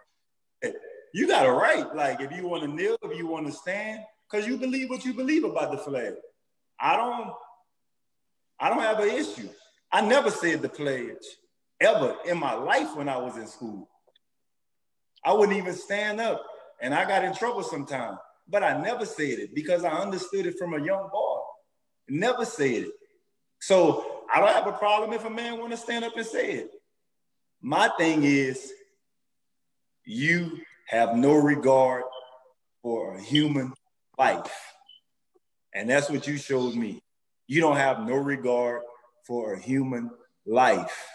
You got a right. Like if you want to kneel, if you want to stand, because you believe what you believe about the flag. I don't I don't have an issue. I never said the pledge ever in my life when I was in school. I wouldn't even stand up, and I got in trouble sometimes. But I never said it because I understood it from a young boy. Never said it. So I don't have a problem if a man want to stand up and say it. My thing is, you have no regard for a human life. And that's what you showed me. You don't have no regard for a human life.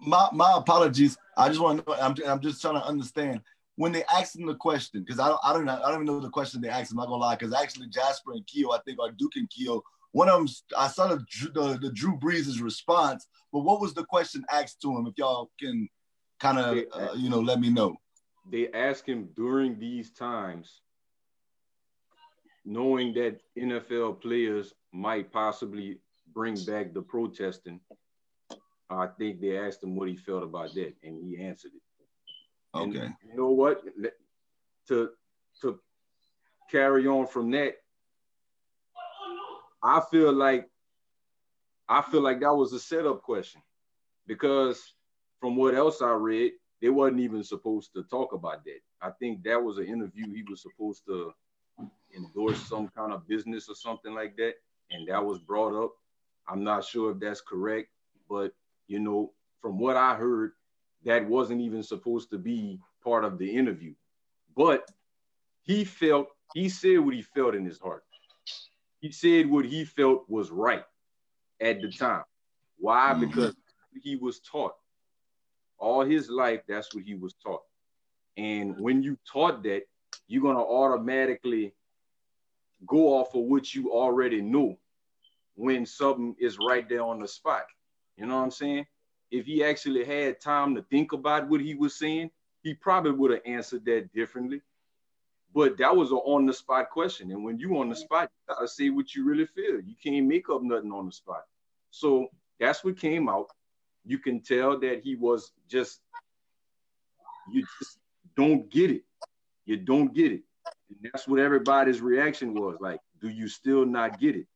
My my apologies. I just want to know. I'm, I'm just trying to understand when they asked him the question because I don't I don't know, I don't even know the question they asked. Him, I'm not gonna lie because actually Jasper and Keo I think are Duke and Keo. One of them I saw the, the the Drew Brees' response, but what was the question asked to him? If y'all can kind of uh, you know let me know. They asked him during these times, knowing that NFL players might possibly bring back the protesting. I think they asked him what he felt about that, and he answered it. Okay. And you know what? To to carry on from that, I feel like I feel like that was a setup question because from what else I read, they wasn't even supposed to talk about that. I think that was an interview he was supposed to endorse some kind of business or something like that, and that was brought up. I'm not sure if that's correct, but you know, from what I heard, that wasn't even supposed to be part of the interview. But he felt, he said what he felt in his heart. He said what he felt was right at the time. Why? Mm-hmm. Because he was taught all his life, that's what he was taught. And when you taught that, you're going to automatically go off of what you already know when something is right there on the spot. You know what I'm saying? If he actually had time to think about what he was saying, he probably would have answered that differently. But that was an on the spot question. And when you on the spot, you gotta say what you really feel. You can't make up nothing on the spot. So that's what came out. You can tell that he was just, you just don't get it. You don't get it. And that's what everybody's reaction was like, do you still not get it?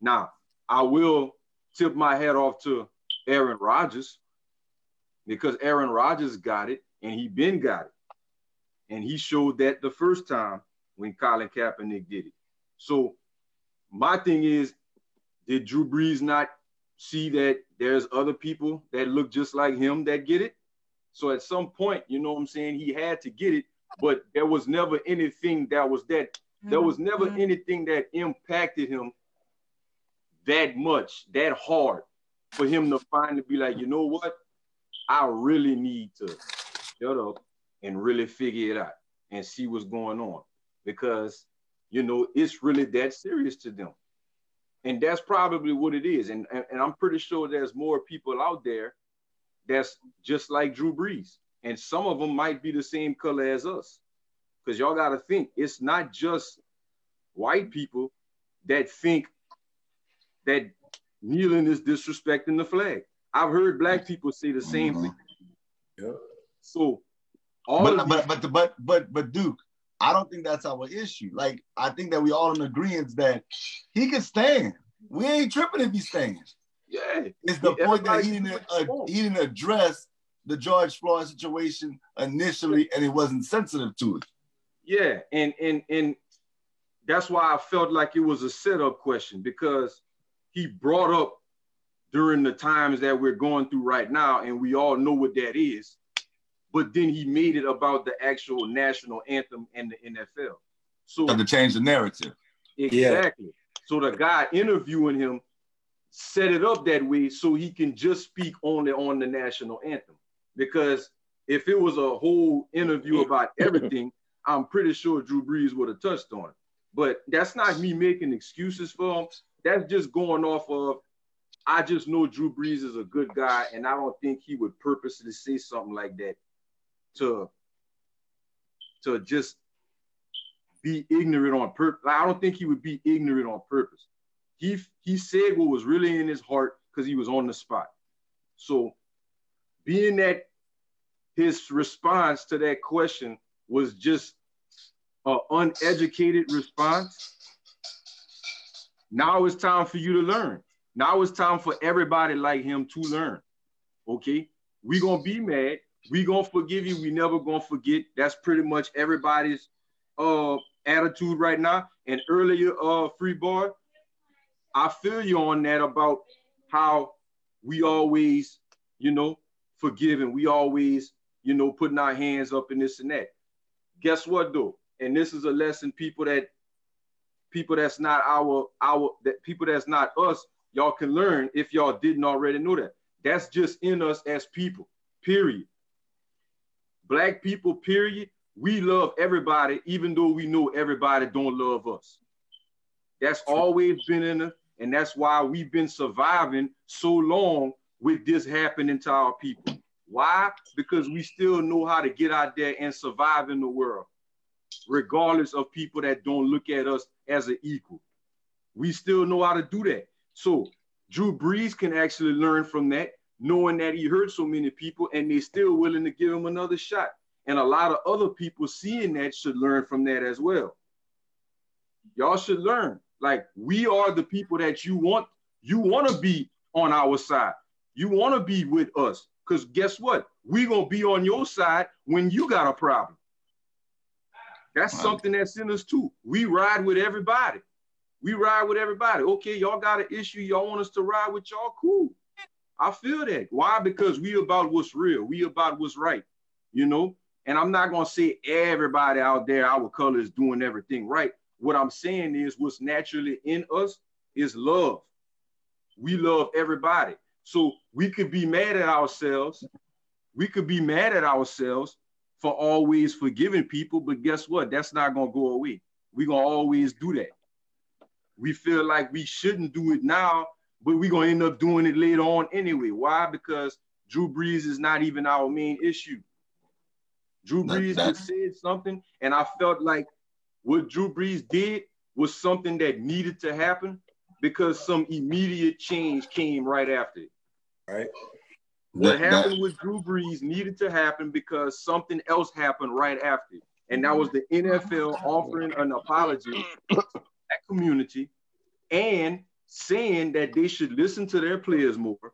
Now, I will tip my hat off to Aaron Rodgers because Aaron Rodgers got it and he been got it. And he showed that the first time when Colin Kaepernick did it. So my thing is, did Drew Brees not see that there's other people that look just like him that get it? So at some point, you know what I'm saying, he had to get it, but there was never anything that was that there was never mm-hmm. anything that impacted him that much, that hard for him to finally be like, you know what? I really need to shut up and really figure it out and see what's going on. Because you know it's really that serious to them. And that's probably what it is. And, and, and i'm pretty sure there's more people out there that's just like drew brees. And some of them might be the same color as us. Because y'all got to think it's not just white people that think that kneeling is disrespecting the flag. I've heard black people say the same mm-hmm. thing. Yeah. So all but, but, but but but but Duke, I don't think that's our issue. Like I think that we all in agreement that he can stand. We ain't tripping if he stands. Yeah. It's the point that he didn't uh, he didn't address the George Floyd situation initially, and he wasn't sensitive to it. Yeah, and and and that's why I felt like it was a setup question because he brought up during the times that we're going through right now, and we all know what that is. But then he made it about the actual national anthem and the NFL. So to change the narrative. Exactly. Yeah. So the guy interviewing him set it up that way so he can just speak only on the national anthem. Because if it was a whole interview about [LAUGHS] everything, I'm pretty sure Drew Brees would have touched on it. But that's not me making excuses for him that's just going off of I just know Drew Brees is a good guy, and I don't think he would purposely say something like that to to just be ignorant on purpose. I don't think he would be ignorant on purpose. He he said what was really in his heart because he was on the spot. So, being that his response to that question was just an uneducated response, now it's time for you to learn Now it's time for everybody like him to learn. Okay, we gonna be mad. We gonna forgive you. We never gonna forget. That's pretty much everybody's uh attitude right now. And earlier, uh, free I feel you on that about how we always, you know, forgiving. We always, you know, putting our hands up in this and that. Guess what though? And this is a lesson people that people that's not our our that people that's not us, y'all can learn if y'all didn't already know that. That's just in us as people. Period. Black people, period. We love everybody, even though we know everybody don't love us. That's always been in us, and that's why we've been surviving so long with this happening to our people. Why? Because we still know how to get out there and survive in the world, regardless of people that don't look at us as an equal. We still know how to do that. So Drew Brees can actually learn from that, knowing that he hurt so many people and they're still willing to give him another shot. And a lot of other people seeing that should learn from that as well. Y'all should learn. Like we are the people that you want, you want to be on our side. You want to be with us. Because guess what? We're gonna be on your side when you got a problem. That's wow. something that's in us too. We ride with everybody. We ride with everybody. Okay, y'all got an issue. Y'all want us to ride with y'all? Cool. I feel that. Why? Because we about what's real. We about what's right. You know. And I'm not gonna say everybody out there, our color is doing everything right. What I'm saying is what's naturally in us is love. We love everybody. So we could be mad at ourselves. We could be mad at ourselves for always forgiving people, but guess what? That's not gonna go away. We're gonna always do that. We feel like we shouldn't do it now, but we're gonna end up doing it later on anyway. Why? Because Drew Brees is not even our main issue. Drew Brees just said something, and I felt like what Drew Brees did was something that needed to happen because some immediate change came right after it. Right. What that, happened that, with Drew Brees needed to happen because something else happened right after. And that was the NFL offering an apology to that community and saying that they should listen to their players more.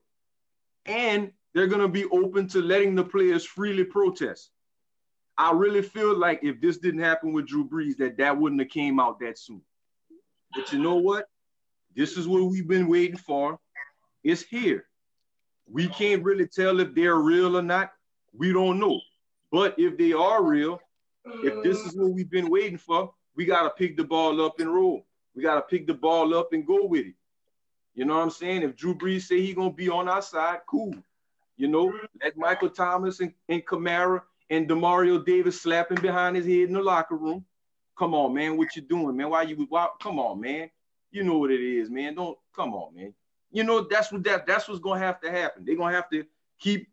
And they're going to be open to letting the players freely protest. I really feel like if this didn't happen with Drew Brees, that that wouldn't have came out that soon. But you know what? This is what we've been waiting for. It's here. We can't really tell if they're real or not. We don't know. But if they are real, if this is what we've been waiting for, we got to pick the ball up and roll. We got to pick the ball up and go with it. You know what I'm saying? If Drew Brees say he gonna be on our side, cool. You know, let Michael Thomas and, and Kamara and Demario Davis slapping behind his head in the locker room. Come on, man, what you doing, man? Why you? Why, come on, man. You know what it is, man. Don't come on, man you know, that's what that that's what's gonna have to happen. They're gonna have to keep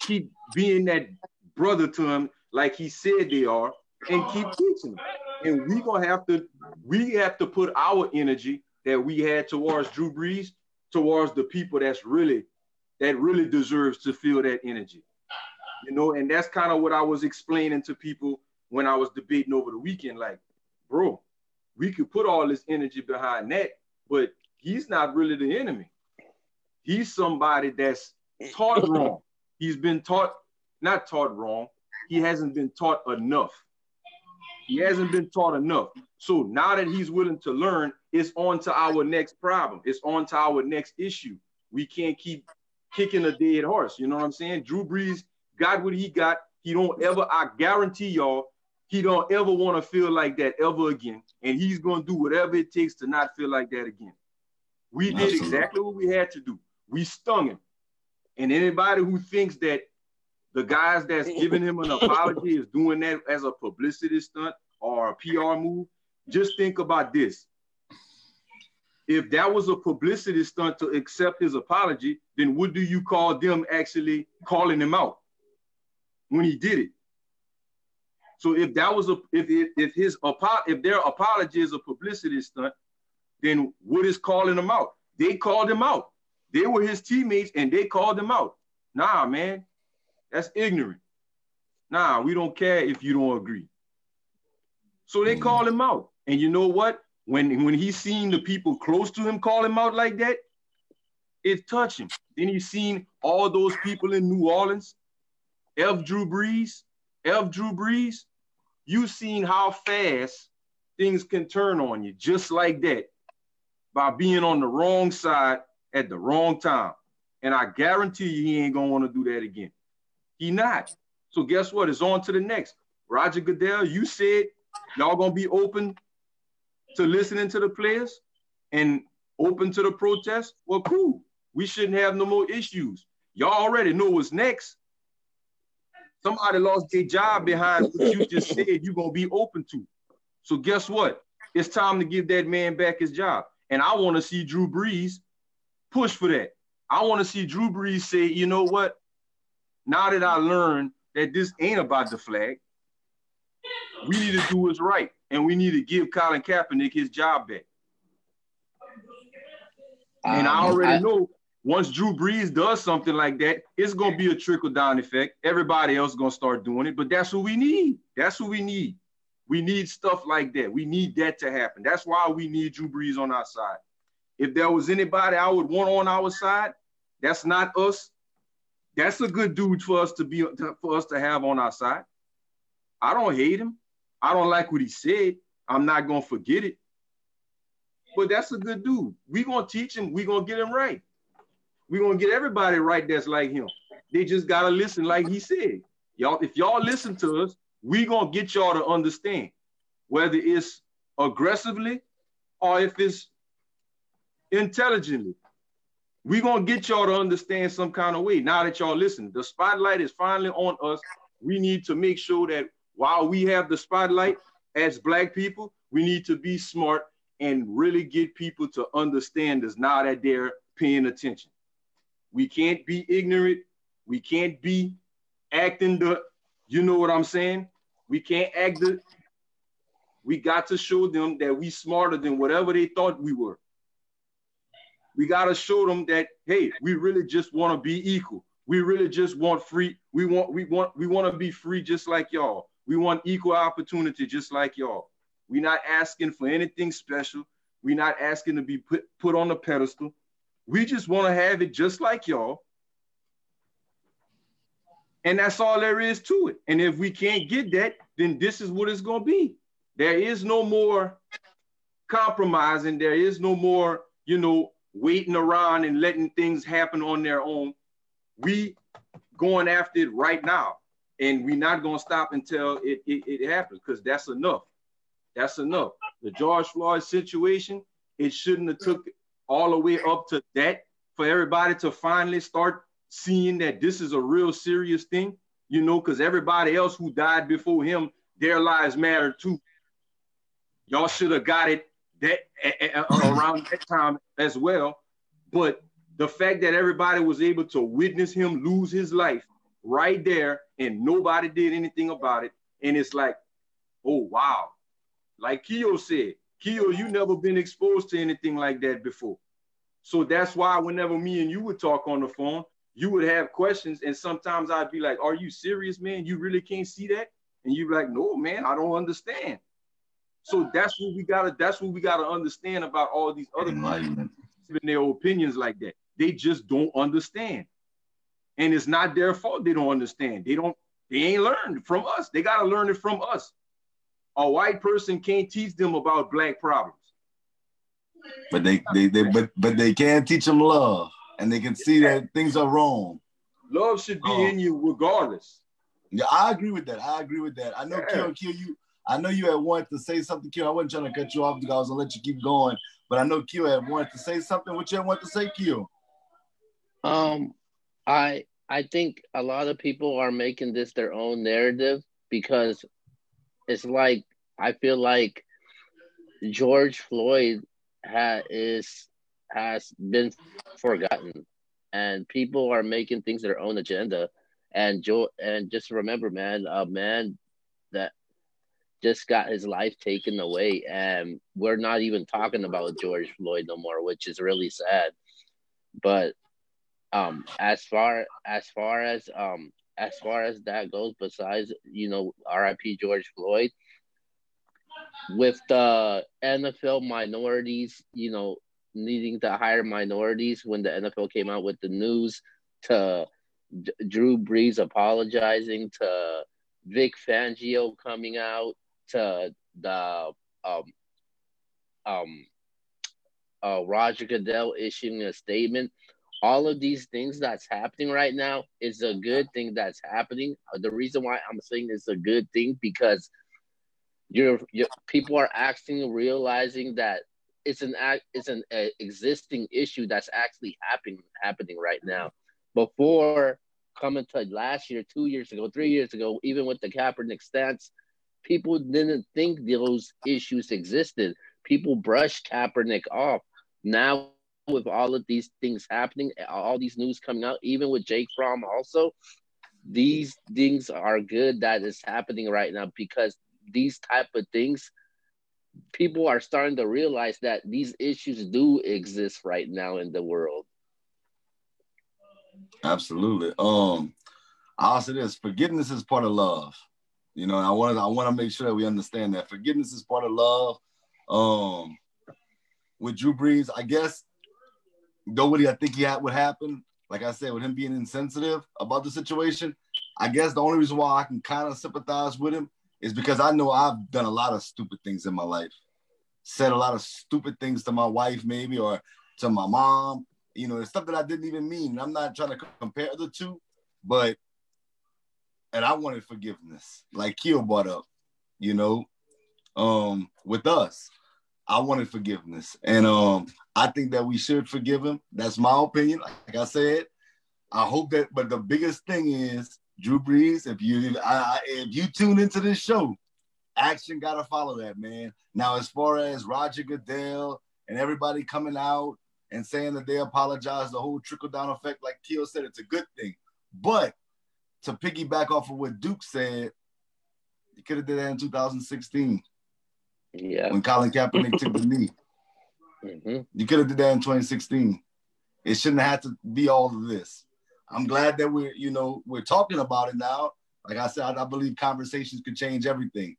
keep being that brother to him like he said they are, and keep teaching them. And we gonna have to we have to put our energy that we had towards Drew Brees towards the people that's really that really deserves to feel that energy. You know, and that's kind of what I was explaining to people when I was debating over the weekend. Like, bro, we could put all this energy behind that, but he's not really the enemy. He's somebody that's taught [CLEARS THROAT] wrong. He's been taught, not taught wrong. He hasn't been taught enough. He hasn't been taught enough. So now that he's willing to learn, it's on to our next problem. It's on to our next issue. We can't keep kicking a dead horse. You know what I'm saying? Drew Brees got what he got. He don't ever, I guarantee y'all, he don't ever want to feel like that ever again. And he's going to do whatever it takes to not feel like that again. We did Absolutely. exactly what we had to do. We stung him. And anybody who thinks that the guys that's giving him an apology is doing that as a publicity stunt or a PR move, just think about this. If that was a publicity stunt to accept his apology, then what do you call them actually calling him out when he did it? So if that was a if it, if his if their apology is a publicity stunt, then what is calling him out? They called him out. They were his teammates and they called him out. Nah, man, that's ignorant. Nah, we don't care if you don't agree. So they mm. called him out. And you know what? When when he seen the people close to him call him out like that, It touched him. Then he seen all those people in New Orleans, F. Drew Brees, F. Drew Brees. You seen how fast things can turn on you, just like that, by being on the wrong side at the wrong time. And I guarantee you, he ain't gonna want to do that again. He not. So guess what? It's on to the next. Roger Goodell, you said y'all gonna be open to listening to the players and open to the protest. Well, cool. We shouldn't have no more issues. Y'all already know what's next. Somebody lost their job behind what you just said you're gonna be open to. So guess what? It's time to give that man back his job. And I want to see Drew Brees push for that. I want to see Drew Brees say, you know what? Now that I learned that this ain't about the flag, we need to do what's right. And we need to give Colin Kaepernick his job back. Um, and I um, already I, know once Drew Brees does something like that, it's gonna be a trickle down effect. Everybody else is gonna start doing it, but that's what we need. That's what we need. We need stuff like that. We need that to happen. That's why we need Drew Brees on our side. If there was anybody I would want on our side, that's not us. That's a good dude for us to be for us to have on our side. I don't hate him. I don't like what he said. I'm not gonna forget it. But that's a good dude. we gonna teach him, we gonna get him right. we gonna get everybody right that's like him. They just gotta listen, like he said. Y'all, if y'all listen to us, we gonna get y'all to understand whether it's aggressively or if it's intelligently. we gonna get y'all to understand some kind of way. Now that y'all listen, the spotlight is finally on us. We need to make sure that while we have the spotlight as black people, we need to be smart and really get people to understand us now that they're paying attention. We can't be ignorant. We can't be acting the, you know what I'm saying? We can't act the, we got to show them that we smarter than whatever they thought we were. We got to show them that, hey, we really just want to be equal. We really just want free. We want, we want, we want to be free just like y'all. We want equal opportunity just like y'all. We're not asking for anything special. We're not asking to be put, put on the pedestal. We just want to have it just like y'all. And that's all there is to it. And if we can't get that, then this is what it's going to be. There is no more compromising. There is no more, you know, waiting around and letting things happen on their own. We going after it right now. And we're not going to stop until it, it, it happens because that's enough. That's enough. The George Floyd situation, it shouldn't have took all the way up to that for everybody to finally start seeing that this is a real serious thing, you know, because everybody else who died before him, their lives matter too. Y'all should have got it that around that time as well. But the fact that everybody was able to witness him lose his life right there and nobody did anything about it. And it's like, oh wow. Like Keo said, Keo, you never been exposed to anything like that before. So that's why whenever me and you would talk on the phone, you would have questions, and sometimes I'd be like, "Are you serious, man? You really can't see that?" And you'd be like, "No, man, I don't understand." So that's what we gotta. That's what we gotta understand about all these other people their opinions like that. They just don't understand, and it's not their fault. They don't understand. They don't. They ain't learned from us. They gotta learn it from us. A white person can't teach them about black problems. But they, they, they but but they can teach them love and they can see that things are wrong. Love should be um, in you regardless. Yeah, I agree with that. I agree with that. I know yeah. Kill, Kill, you. I know you had wanted to say something, Kill. I wasn't trying to cut you off because I was gonna let you keep going, but I know Kill had wanted to say something. What you had wanted to say, Kill? Um, I I think a lot of people are making this their own narrative because it's like I feel like George Floyd ha- is has been forgotten, and people are making things their own agenda. And Joe, and just remember, man, a man that just got his life taken away, and we're not even talking about George Floyd no more, which is really sad. But um, as far as far as um as far as that goes, besides you know, R.I.P. George Floyd, with the NFL minorities, you know, needing to hire minorities when the NFL came out with the news to D- Drew Brees apologizing to Vic Fangio coming out to the um um uh, Roger Goodell issuing a statement. All of these things that's happening right now is a good thing that's happening. The reason why I'm saying it's a good thing because you're, you're people are actually realizing that it's an it's an uh, existing issue that's actually happening happening right now. Before coming to last year, two years ago, three years ago, even with the Kaepernick stance, people didn't think those issues existed. People brushed Kaepernick off. Now, with all of these things happening, all these news coming out, even with Jake Fromm also, these things are good that is happening right now because these type of things people are starting to realize that these issues do exist right now in the world. Absolutely. Um i'll say this forgiveness is part of love. You know i want to i want to make sure that we understand that forgiveness is part of love. Um with drew brees i guess nobody i think he had would happen like i said with him being insensitive about the situation. I guess the only reason why i can kind of sympathize with him is because I know I've done a lot of stupid things in my life, said a lot of stupid things to my wife, maybe, or to my mom, you know, it's stuff that I didn't even mean. I'm not trying to compare the two, but, and I wanted forgiveness, like Keo brought up, you know, um, with us. I wanted forgiveness. And um, I think that we should forgive him. That's my opinion. Like I said, I hope that, but the biggest thing is Drew Brees, if you I, if you tune into this show, action got to follow that, man. Now, as far as Roger Goodell and everybody coming out and saying that they apologize, the whole trickle down effect, like Keo said, it's a good thing. But to piggyback off of what Duke said, you could have did that in 2016. Yeah. When Colin Kaepernick took the [LAUGHS] knee. Mm-hmm. You could have did that in 2016. It shouldn't have to be all of this. I'm glad that we're, you know, we're talking about it now. Like I said, I, I believe conversations could change everything.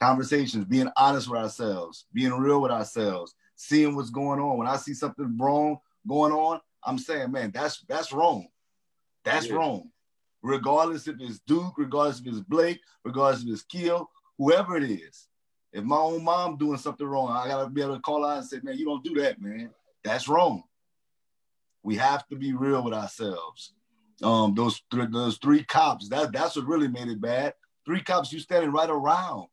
Conversations, being honest with ourselves, being real with ourselves, seeing what's going on. When I see something wrong going on, I'm saying, man, that's that's wrong. That's yeah. wrong. Regardless if it's Duke, regardless if it's Blake, regardless if it's Keo, whoever it is. If my own mom doing something wrong, I gotta be able to call out and say, man, you don't do that, man. That's wrong. We have to be real with ourselves. Um, those th- those three cops, that that's what really made it bad. Three cops, you standing right around,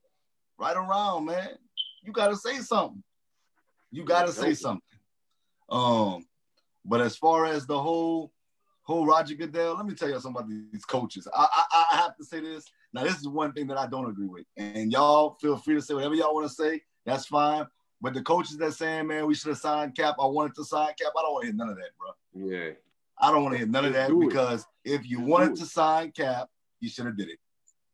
right around, man. You gotta say something. You gotta say something. Um, but as far as the whole whole Roger Goodell, let me tell you something about these coaches. I, I, I have to say this. Now, this is one thing that I don't agree with, and y'all feel free to say whatever y'all want to say. That's fine. But the coaches that saying, man, we should have signed Cap. I wanted to sign Cap. I don't want to hear none of that, bro. Yeah. I don't want to hear none of that because if you wanted to sign Cap, you should have did it.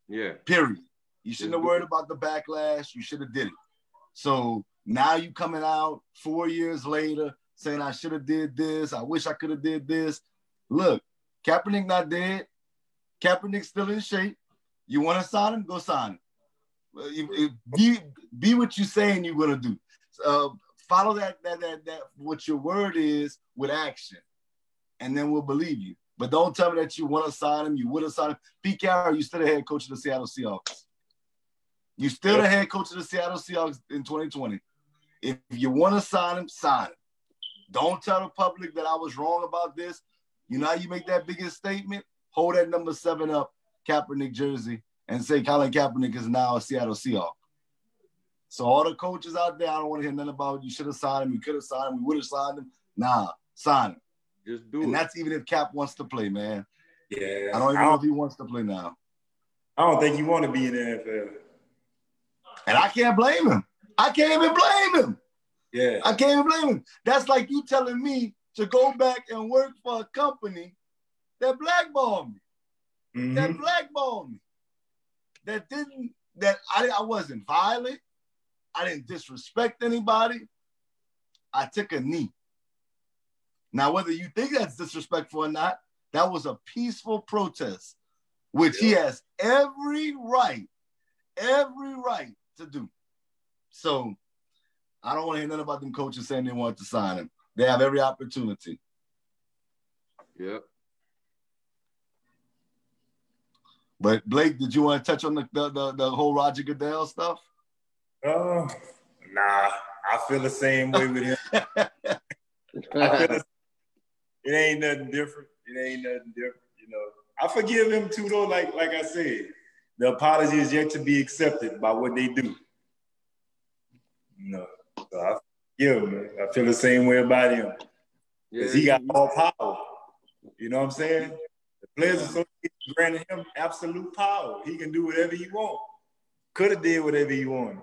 Yeah. Period. You shouldn't have worried about the backlash. You should have did it. So now you coming out four years later saying I should have did this. I wish I could have did this. Look, Kaepernick not dead. Kaepernick still in shape. You want to sign him? Go sign him. Be, be what you're saying you're gonna do. Uh, follow that, that that that what your word is with action and then we'll believe you. But don't tell me that you want to sign him, you would have signed him. Pete Carroll, you still the head coach of the Seattle Seahawks. You still the head coach of the Seattle Seahawks in 2020. If you want to sign him, sign him. Don't tell the public that I was wrong about this. You know how you make that biggest statement? Hold that number seven up, Kaepernick jersey, and say Colin Kaepernick is now a Seattle Seahawk. So all the coaches out there, I don't want to hear nothing about you should have signed him, you could have signed him, we would have signed him. Nah, sign him. Just do and it. And that's even if Cap wants to play, man. Yeah. I don't even I don't, know if he wants to play now. I don't think he want to be in the NFL. And I can't blame him. I can't even blame him. Yeah. I can't even blame him. That's like you telling me to go back and work for a company that blackballed me. Mm-hmm. That blackballed me. That didn't, that I, I wasn't violent. I didn't disrespect anybody. I took a knee. Now, whether you think that's disrespectful or not, that was a peaceful protest, which yeah. he has every right, every right to do. So I don't want to hear nothing about them coaches saying they want to sign him. They have every opportunity. Yep. But Blake, did you want to touch on the the, the, the whole Roger Goodell stuff? Uh, nah, I feel the same way with him. [LAUGHS] I feel the, it ain't nothing different. It ain't nothing different. You know, I forgive him too, though. Like like I said, the apology is yet to be accepted by what they do. You know, so I forgive him. I feel the same way about him because Yeah, he got all power. You know what I'm saying? The Players Association granted him absolute power. He can do whatever he want. Could have did whatever he wanted.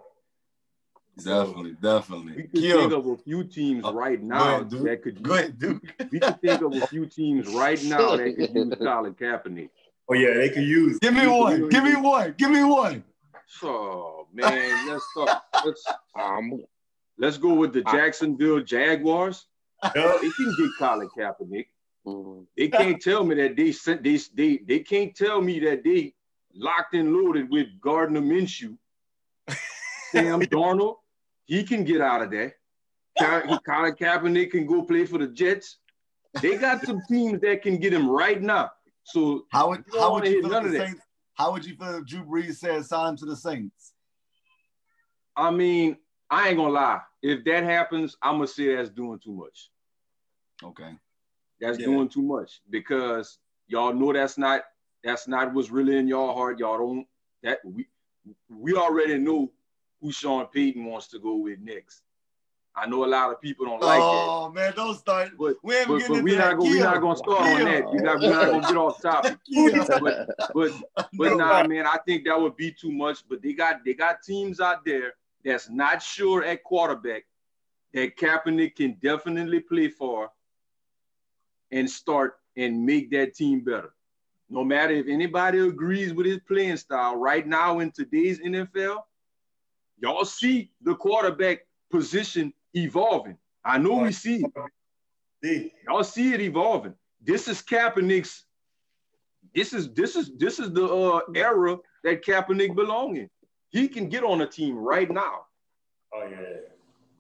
Definitely, definitely. we could Kill. think of a few teams Uh, right now ahead, Duke. that could Go ahead, Duke. [LAUGHS] we could think of a few teams right now that could [LAUGHS] use Colin Kaepernick. Oh yeah, they could use. Give me one. Give me one. Give me one. Oh man, let's talk. Let's Um, let's go with the Jacksonville Jaguars. Yup. They can get Colin Kaepernick. mm, They can't tell me that they sent they they they can't tell me that they locked and loaded with Gardner Minshew. Sam [LAUGHS] Darnold, he can get out of there. Colin Colin Kaepernick can go play for the Jets. They got some teams that can get him right now. So How would You how would you feel none if of the that. Saints? How would you feel if Drew Brees said sign him to the Saints? I mean, I ain't gonna lie. If that happens, I'm gonna say that's doing too much. Okay. That's Yeah. doing too much because y'all know that's not that's not what's really in your heart. Y'all don't that we we already know who Sean Payton wants to go with next. I know a lot of people don't like that, oh man, don't start. but we ain't but, but we're, not gonna we're not gonna start on that. We got we're not gonna get off topic. [LAUGHS] Kill. But but but [LAUGHS] nah, man, I think that would be too much. But they got they got teams out there that's not sure at quarterback that Kaepernick can definitely play for and start and make that team better. No matter if anybody agrees with his playing style right now in today's NFL, y'all see the quarterback position evolving. I know we see it. See, Y'all see it evolving. This is Kaepernick's. This is this is this is the uh, era that Kaepernick belong in. He can get on a team right now. oh yeah.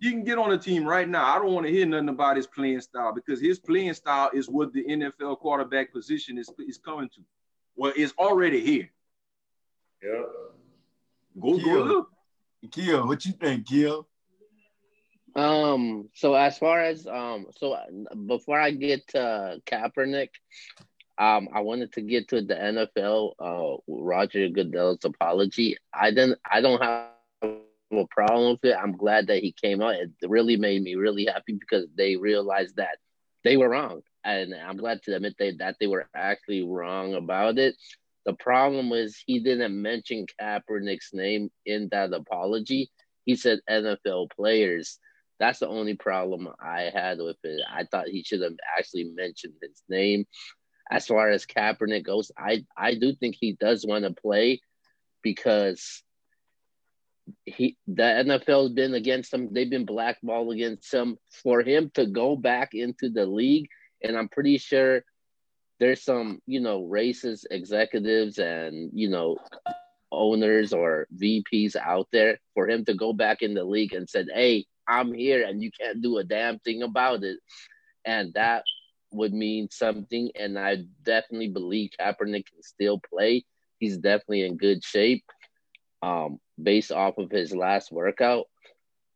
He can get on a team right now. I don't want to hear nothing about his playing style because his playing style is what the NFL quarterback position is is coming to. Well, it's already here. Yep. Go go look. Kill, what you think, Kill? Um. So as far as um, so before I get to Kaepernick, um, I wanted to get to the NFL. Uh, Roger Goodell's apology. I didn't. I don't have a problem with it. I'm glad that he came out. It really made me really happy because they realized that they were wrong, and I'm glad to admit they, that they were actually wrong about it. The problem was he didn't mention Kaepernick's name in that apology. He said NFL players. That's the only problem I had with it. I thought he should have actually mentioned his name. As far as Kaepernick goes, I, I do think he does want to play because he the NFL's been against him. They've been blackballed against him. For him to go back into the league, and I'm pretty sure there's some, you know, racist executives and, you know, owners or VPs out there for him to go back in the league and said, Hey, I'm here and you can't do a damn thing about it. And that would mean something. And I definitely believe Kaepernick can still play. He's definitely in good shape um, based off of his last workout.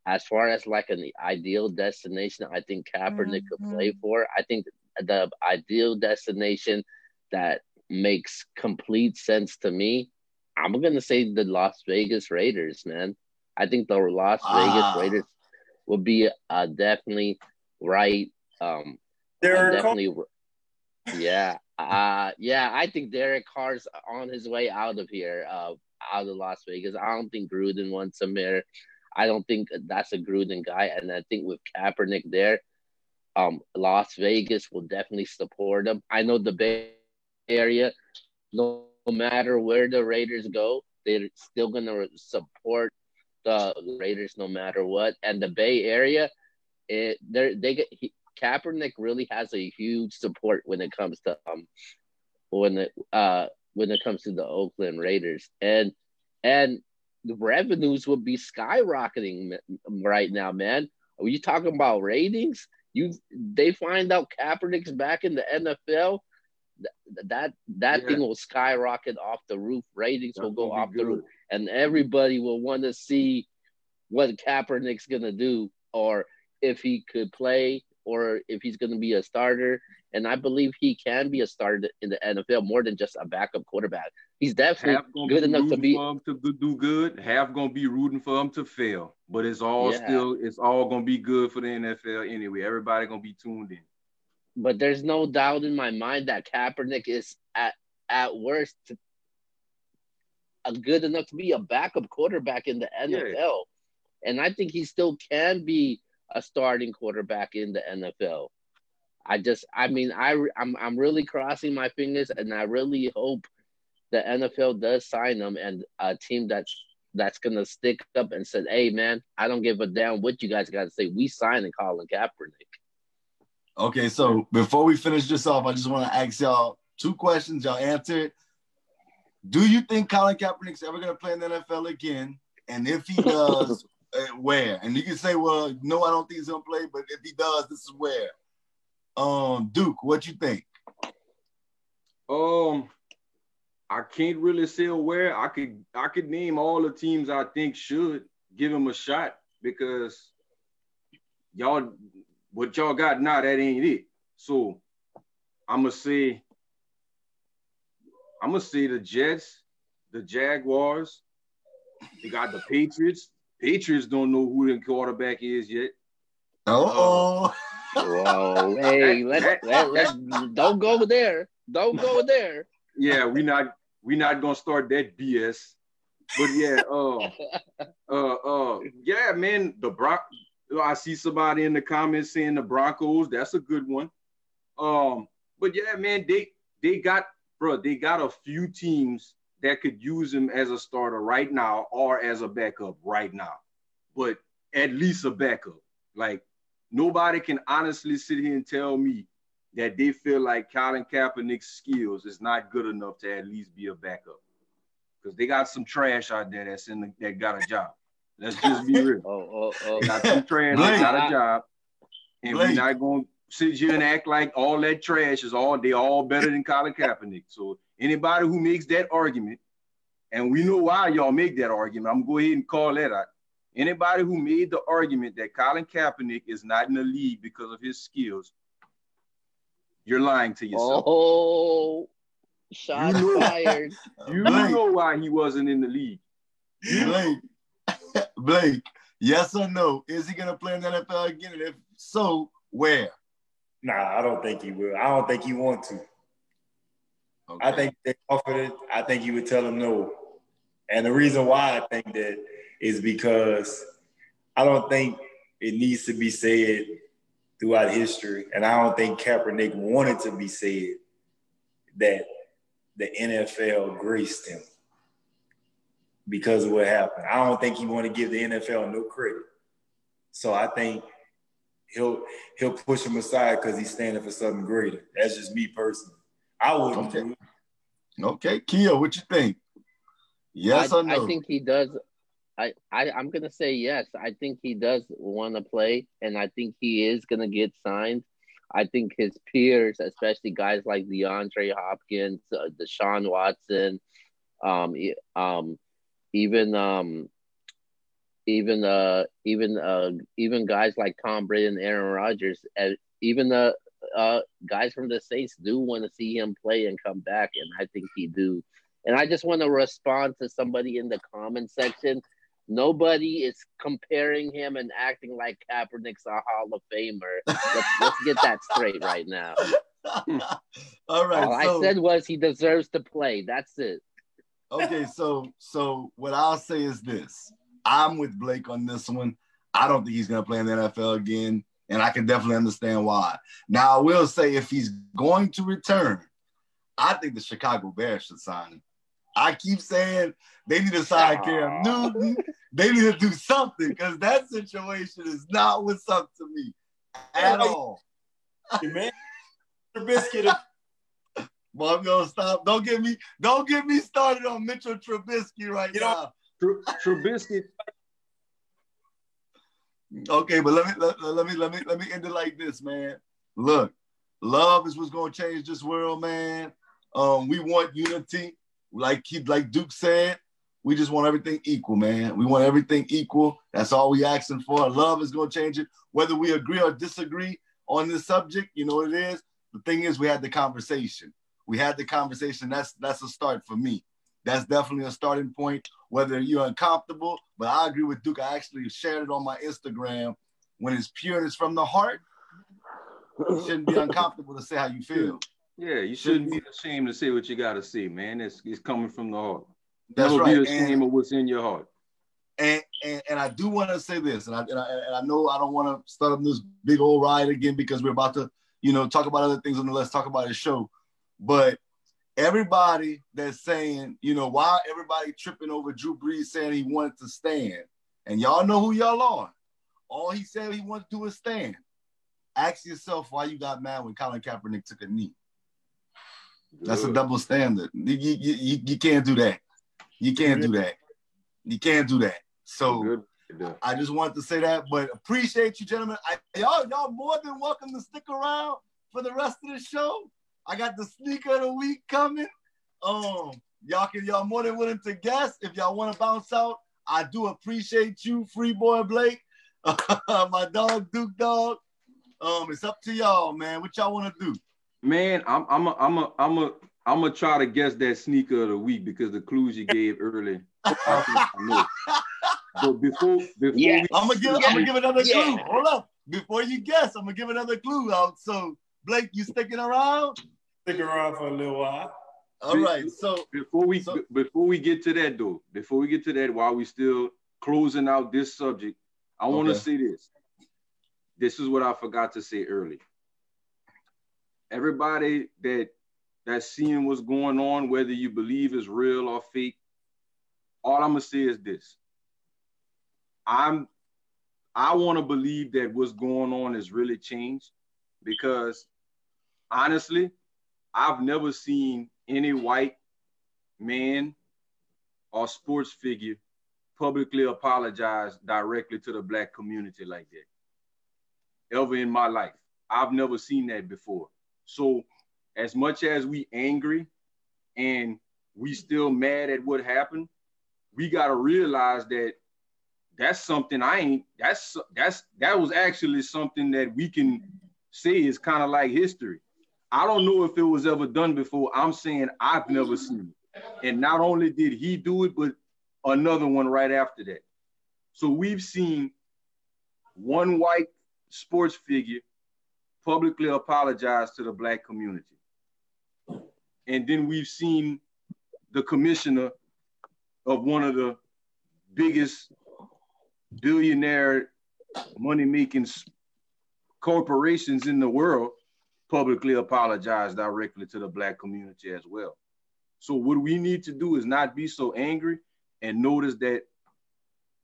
As far as like an ideal destination, I think Kaepernick could play for. I think the ideal destination that makes complete sense to me, I'm gonna say the Las Vegas Raiders, man. I think the Las Ah. Vegas Raiders would be uh, definitely right. Um, Derek definitely, yeah, uh, yeah. I think Derek Carr's on his way out of here, uh, out of Las Vegas. I don't think Gruden wants him here. I don't think that's a Gruden guy, and I think with Kaepernick there, um, Las Vegas will definitely support them. I know the Bay Area, no, matter where the Raiders go, they're still gonna support the Raiders no matter what. And the Bay Area, it they they get he, Kaepernick really has a huge support when it comes to um when it uh when it comes to the Oakland Raiders and and the revenues would be skyrocketing right now, man. Are you talking about ratings? You they find out Kaepernick's back in the NFL, that that yeah. thing will skyrocket off the roof. Ratings That's will go off good. the roof, and everybody will want to see what Kaepernick's gonna do, or if he could play, or if he's gonna be a starter. And I believe he can be a starter in the NFL more than just a backup quarterback. He's definitely good enough to be to do good. Half gonna be rooting for him to fail, but it's all yeah. still it's all gonna be good for the NFL anyway. Everybody gonna be tuned in. But there's no doubt in my mind that Kaepernick is at at worst a good enough to be a backup quarterback in the NFL. Yeah. And I think he still can be a starting quarterback in the NFL. I just, I mean, I, I'm, I'm really crossing my fingers, and I really hope the NFL does sign him and a team that's that's gonna stick up and said, "Hey, man, I don't give a damn what you guys got to say. We signed Colin Kaepernick." Okay, so before we finish this off, I just want to ask y'all two questions. Y'all answer it. Do you think Colin Kaepernick's ever gonna play in the NFL again? And if he does, [LAUGHS] uh, where? And you can say, well, no, I don't think he's gonna play, but if he does, this is where. Um, Duke, what you think? Um, I can't really say where. I could I could name all the teams I think should give him a shot because y'all what y'all got now that ain't it. So I'm gonna say I'm gonna say the Jets, the Jaguars, they got the Patriots. Patriots don't know who the quarterback is yet. oh. Whoa, [LAUGHS] hey, let, let, let, don't go there. Don't go there. Yeah, we not we not gonna start that BS. But yeah, uh, uh, uh, yeah, man, the Bron- I see somebody in the comments saying the Broncos. That's a good one. Um, but yeah, man, they they got bro, they got a few teams that could use him as a starter right now or as a backup right now. But at least a backup. Like nobody can honestly sit here and tell me that they feel like Colin Kaepernick's skills is not good enough to at least be a backup. Because they got some trash out there that's in the, that got a job. Let's just be real. [LAUGHS] oh, oh, oh. They got some trash that got a job. And Blake. we're not going to sit here and act like all that trash is all, they all better than Colin Kaepernick. So anybody who makes that argument, and we know why y'all make that argument, I'm going to go ahead and call that out. Anybody who made the argument that Colin Kaepernick is not in the league because of his skills, you're lying to yourself. Oh, shots you know, fired. [LAUGHS] You know why he wasn't in the league. Blake, [LAUGHS] Blake, yes or no? Is he gonna play in the NFL again? And if so, where? Nah, I don't think he will. I don't think he want to. Okay. I think they offered it. I think he would tell him no. And the reason why I think that is because I don't think it needs to be said throughout history, and I don't think Kaepernick wanted to be said that the NFL graced him because of what happened. I don't think he wanted to give the NFL no credit. So I think he'll he'll push him aside because he's standing for something greater. That's just me personally. I wouldn't. Okay, okay. Kia, what you think? Yes I, or no? I think he does. I, I I'm gonna say yes. I think he does want to play, and I think he is gonna get signed. I think his peers, especially guys like DeAndre Hopkins, uh, Deshaun Watson, um, um, even um, even uh, even uh, even guys like Tom Brady and Aaron Rodgers, and even the uh, guys from the Saints do want to see him play and come back, and I think he do. And I just want to respond to somebody in the comment section Nobody is comparing him and acting like Kaepernick's a Hall of Famer. Let's, let's get that straight right now. [LAUGHS] All right. All so, I said was he deserves to play. That's it. okay, so so what I'll say is this: I'm with Blake on this one. I don't think he's going to play in the NFL again, and I can definitely understand why. Now, I will say if he's going to return, I think the Chicago Bears should sign him. I keep saying they need to sign Cam Newton. They need to do something because that situation is not what's up to me at all. Man, Trubisky. [LAUGHS] Well, I'm gonna stop. Don't get me. Don't get me started on Mitchell Trubisky right you now. Trubisky. Okay, but let me let, let me let me let me end it like this, man. Look, love is what's gonna change this world, man. Um, we want unity, like he, like Duke said. We just want everything equal, man. We want everything equal. That's all we asking for. Love is gonna change it, whether we agree or disagree on this subject. You know what it is. The thing is, we had the conversation. We had the conversation. That's that's a start for me. That's definitely a starting point. Whether you're uncomfortable, but I agree with Duke. I actually shared it on my Instagram. When it's pure and it's from the heart, you shouldn't be uncomfortable to say how you feel. Yeah, you shouldn't be ashamed to say what you got to say, man. It's, it's coming from the heart. That's Never right. be ashamed And- of what's in your heart. and and, and I do want to say this, and I, and I and I know I don't want to start up this big old ride again because we're about to, you know, talk about other things on the Let's Talk About It show. But everybody that's saying, you know, why everybody tripping over Drew Brees saying he wanted to stand, and y'all know who y'all are. All he said he wanted to do is stand. Ask yourself why you got mad when Colin Kaepernick took a knee. That's a double standard. You, you, you, you can't do that. You can't do that. You can't do that. So Good. I just wanted to say that, but appreciate you, gentlemen. I, y'all, y'all more than welcome to stick around for the rest of the show. I got the sneaker of the week coming. Um, y'all can y'all more than willing to guess if y'all want to bounce out. I do appreciate you, free boy Blake, [LAUGHS] my dog Duke Dog. Um, it's up to y'all, man. What y'all want to do? Man, I'm I'm a, I'm a, I'm a, I'm gonna try to guess that sneaker of the week because the clues you gave early. I know. But before, before yeah. we, I'm gonna give. I'm gonna give another Yeah. clue. Hold up, before you guess, I'm gonna give another clue out. So Blake, you sticking around? Stick around for a little while. All right. So before we So- before we get to that though, before we get to that, while we still closing out this subject, I want to Okay. say this. This is what I forgot to say earlier. Everybody that that's seeing what's going on, whether you believe is real or fake, all I'm gonna say is this. I'm I want to believe that what's going on has really changed because honestly, I've never seen any white man or sports figure publicly apologize directly to the black community like that ever in my life. I've never seen that before. So as much as we angry and we still mad at what happened, we got to realize that that's something I ain't that's that's that was actually something that we can say is kind of like history. I don't know if it was ever done before. I'm saying I've never seen it. And not only did he do it, but another one right after that. So we've seen one white sports figure publicly apologize to the black community. And then we've seen the commissioner of one of the biggest billionaire money making corporations in the world publicly apologize directly to the black community as well. So what we need to do is not be so angry and notice that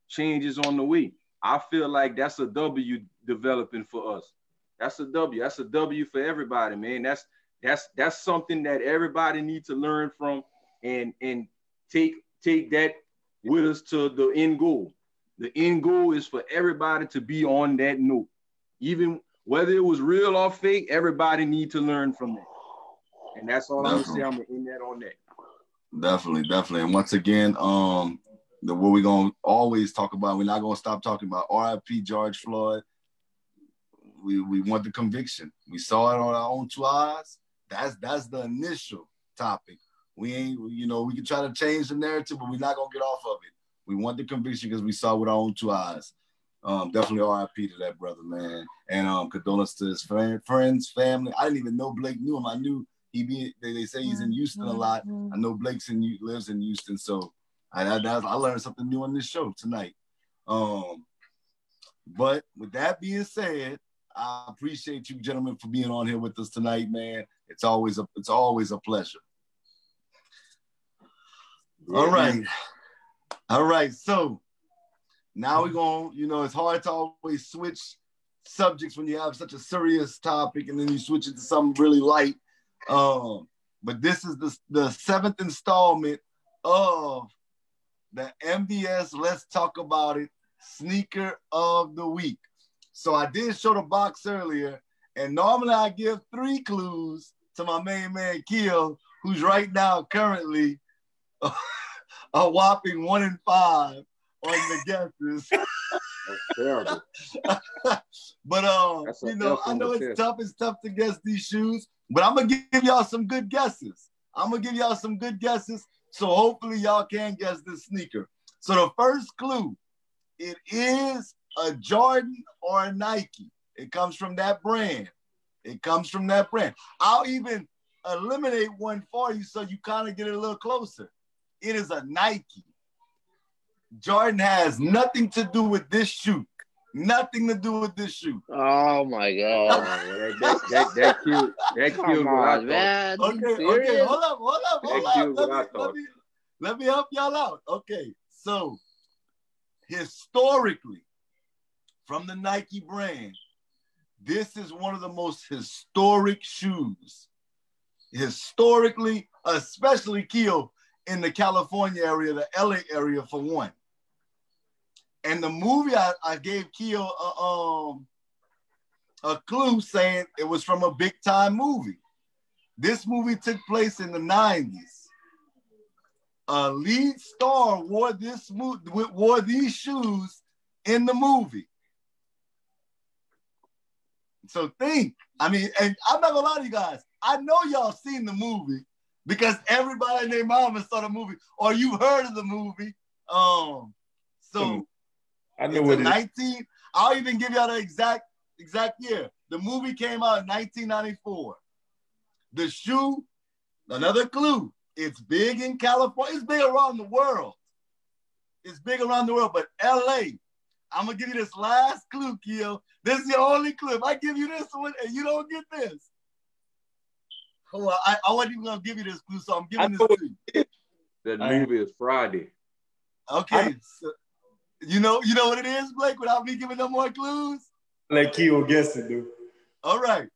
change is on the way. I feel like that's a W developing for us. That's a W. That's a W for everybody, man. That's that's that's something that everybody needs to learn from and and take take that with us to the end goal. The end goal is for everybody to be on that note. Even whether it was real or fake, everybody need to learn from that. And that's all I'm gonna say. I'm gonna end that on that. Definitely, definitely. And once again, um, the what we're gonna always talk about, we're not gonna stop talking about RIP George Floyd. We we want the conviction. We saw it on our own two eyes. That's that's the initial topic. We ain't, you know, we can try to change the narrative, but we're not gonna get off of it. We want the conviction because we saw it with our own two eyes. Um, definitely RIP to that brother, man. And um, condolences to his friend, friends, family. I didn't even know Blake knew him. I knew he be. They, they say he's in Houston a lot. I know Blake's in lives in Houston, so I, I I learned something new on this show tonight. Um, but with that being said, I appreciate you gentlemen for being on here with us tonight, man. It's always a it's always a pleasure. All right. All right. So now we're going, you know, it's hard to always switch subjects when you have such a serious topic and then you switch it to something really light. Um, but this is the, the seventh installment of the NBS Let's Talk About It sneaker of the week. So I did show the box earlier, and normally I give three clues to my main man Keel, who's right now currently [LAUGHS] a whopping one in five on the guesses. [LAUGHS] That's terrible. [LAUGHS] but um, you know, I know it's test. tough. It's tough to guess these shoes, but I'm gonna give y'all some good guesses. I'm gonna give y'all some good guesses, so hopefully y'all can guess this sneaker. So the first clue, it is a Jordan or a Nike. It comes from that brand. It comes from that brand. I'll even eliminate one for you so you kind of get it a little closer. It is a Nike. Jordan has nothing to do with this shoe. Nothing to do with this shoe. Oh my god. well, [LAUGHS] that, that, that, that killed, that killed Come on, man. Okay, okay, hold up, hold up, hold Thank up. you, Let me, let, me, let me help y'all out. Okay, so historically, from the Nike brand, this is one of the most historic shoes. Historically, especially Keo in the California area, the LA area for one. And the movie I, I gave Keo a, um, a clue saying it was from a big time movie. This movie took place in the 90s. A lead star wore this wore these shoes in the movie. So think, I mean, and I'm not gonna lie to you guys. I know y'all seen the movie because everybody and their mama saw the movie, or you heard of the movie. Um, so I know it's what a it is. 19. I'll even give y'all the exact exact year. The movie came out in 1994. The shoe, another clue. It's big in California. It's big around the world. It's big around the world, but LA. I'm gonna give you this last clue, Keo. This is the only clue. If I give you this one and you don't get this, hold on. I, I wasn't even gonna give you this clue, so I'm giving I this know to you. That I- movie is Friday. Okay. so, you know, you know what it is, Blake, without me giving no more clues? Let Keo guess it, dude. All right.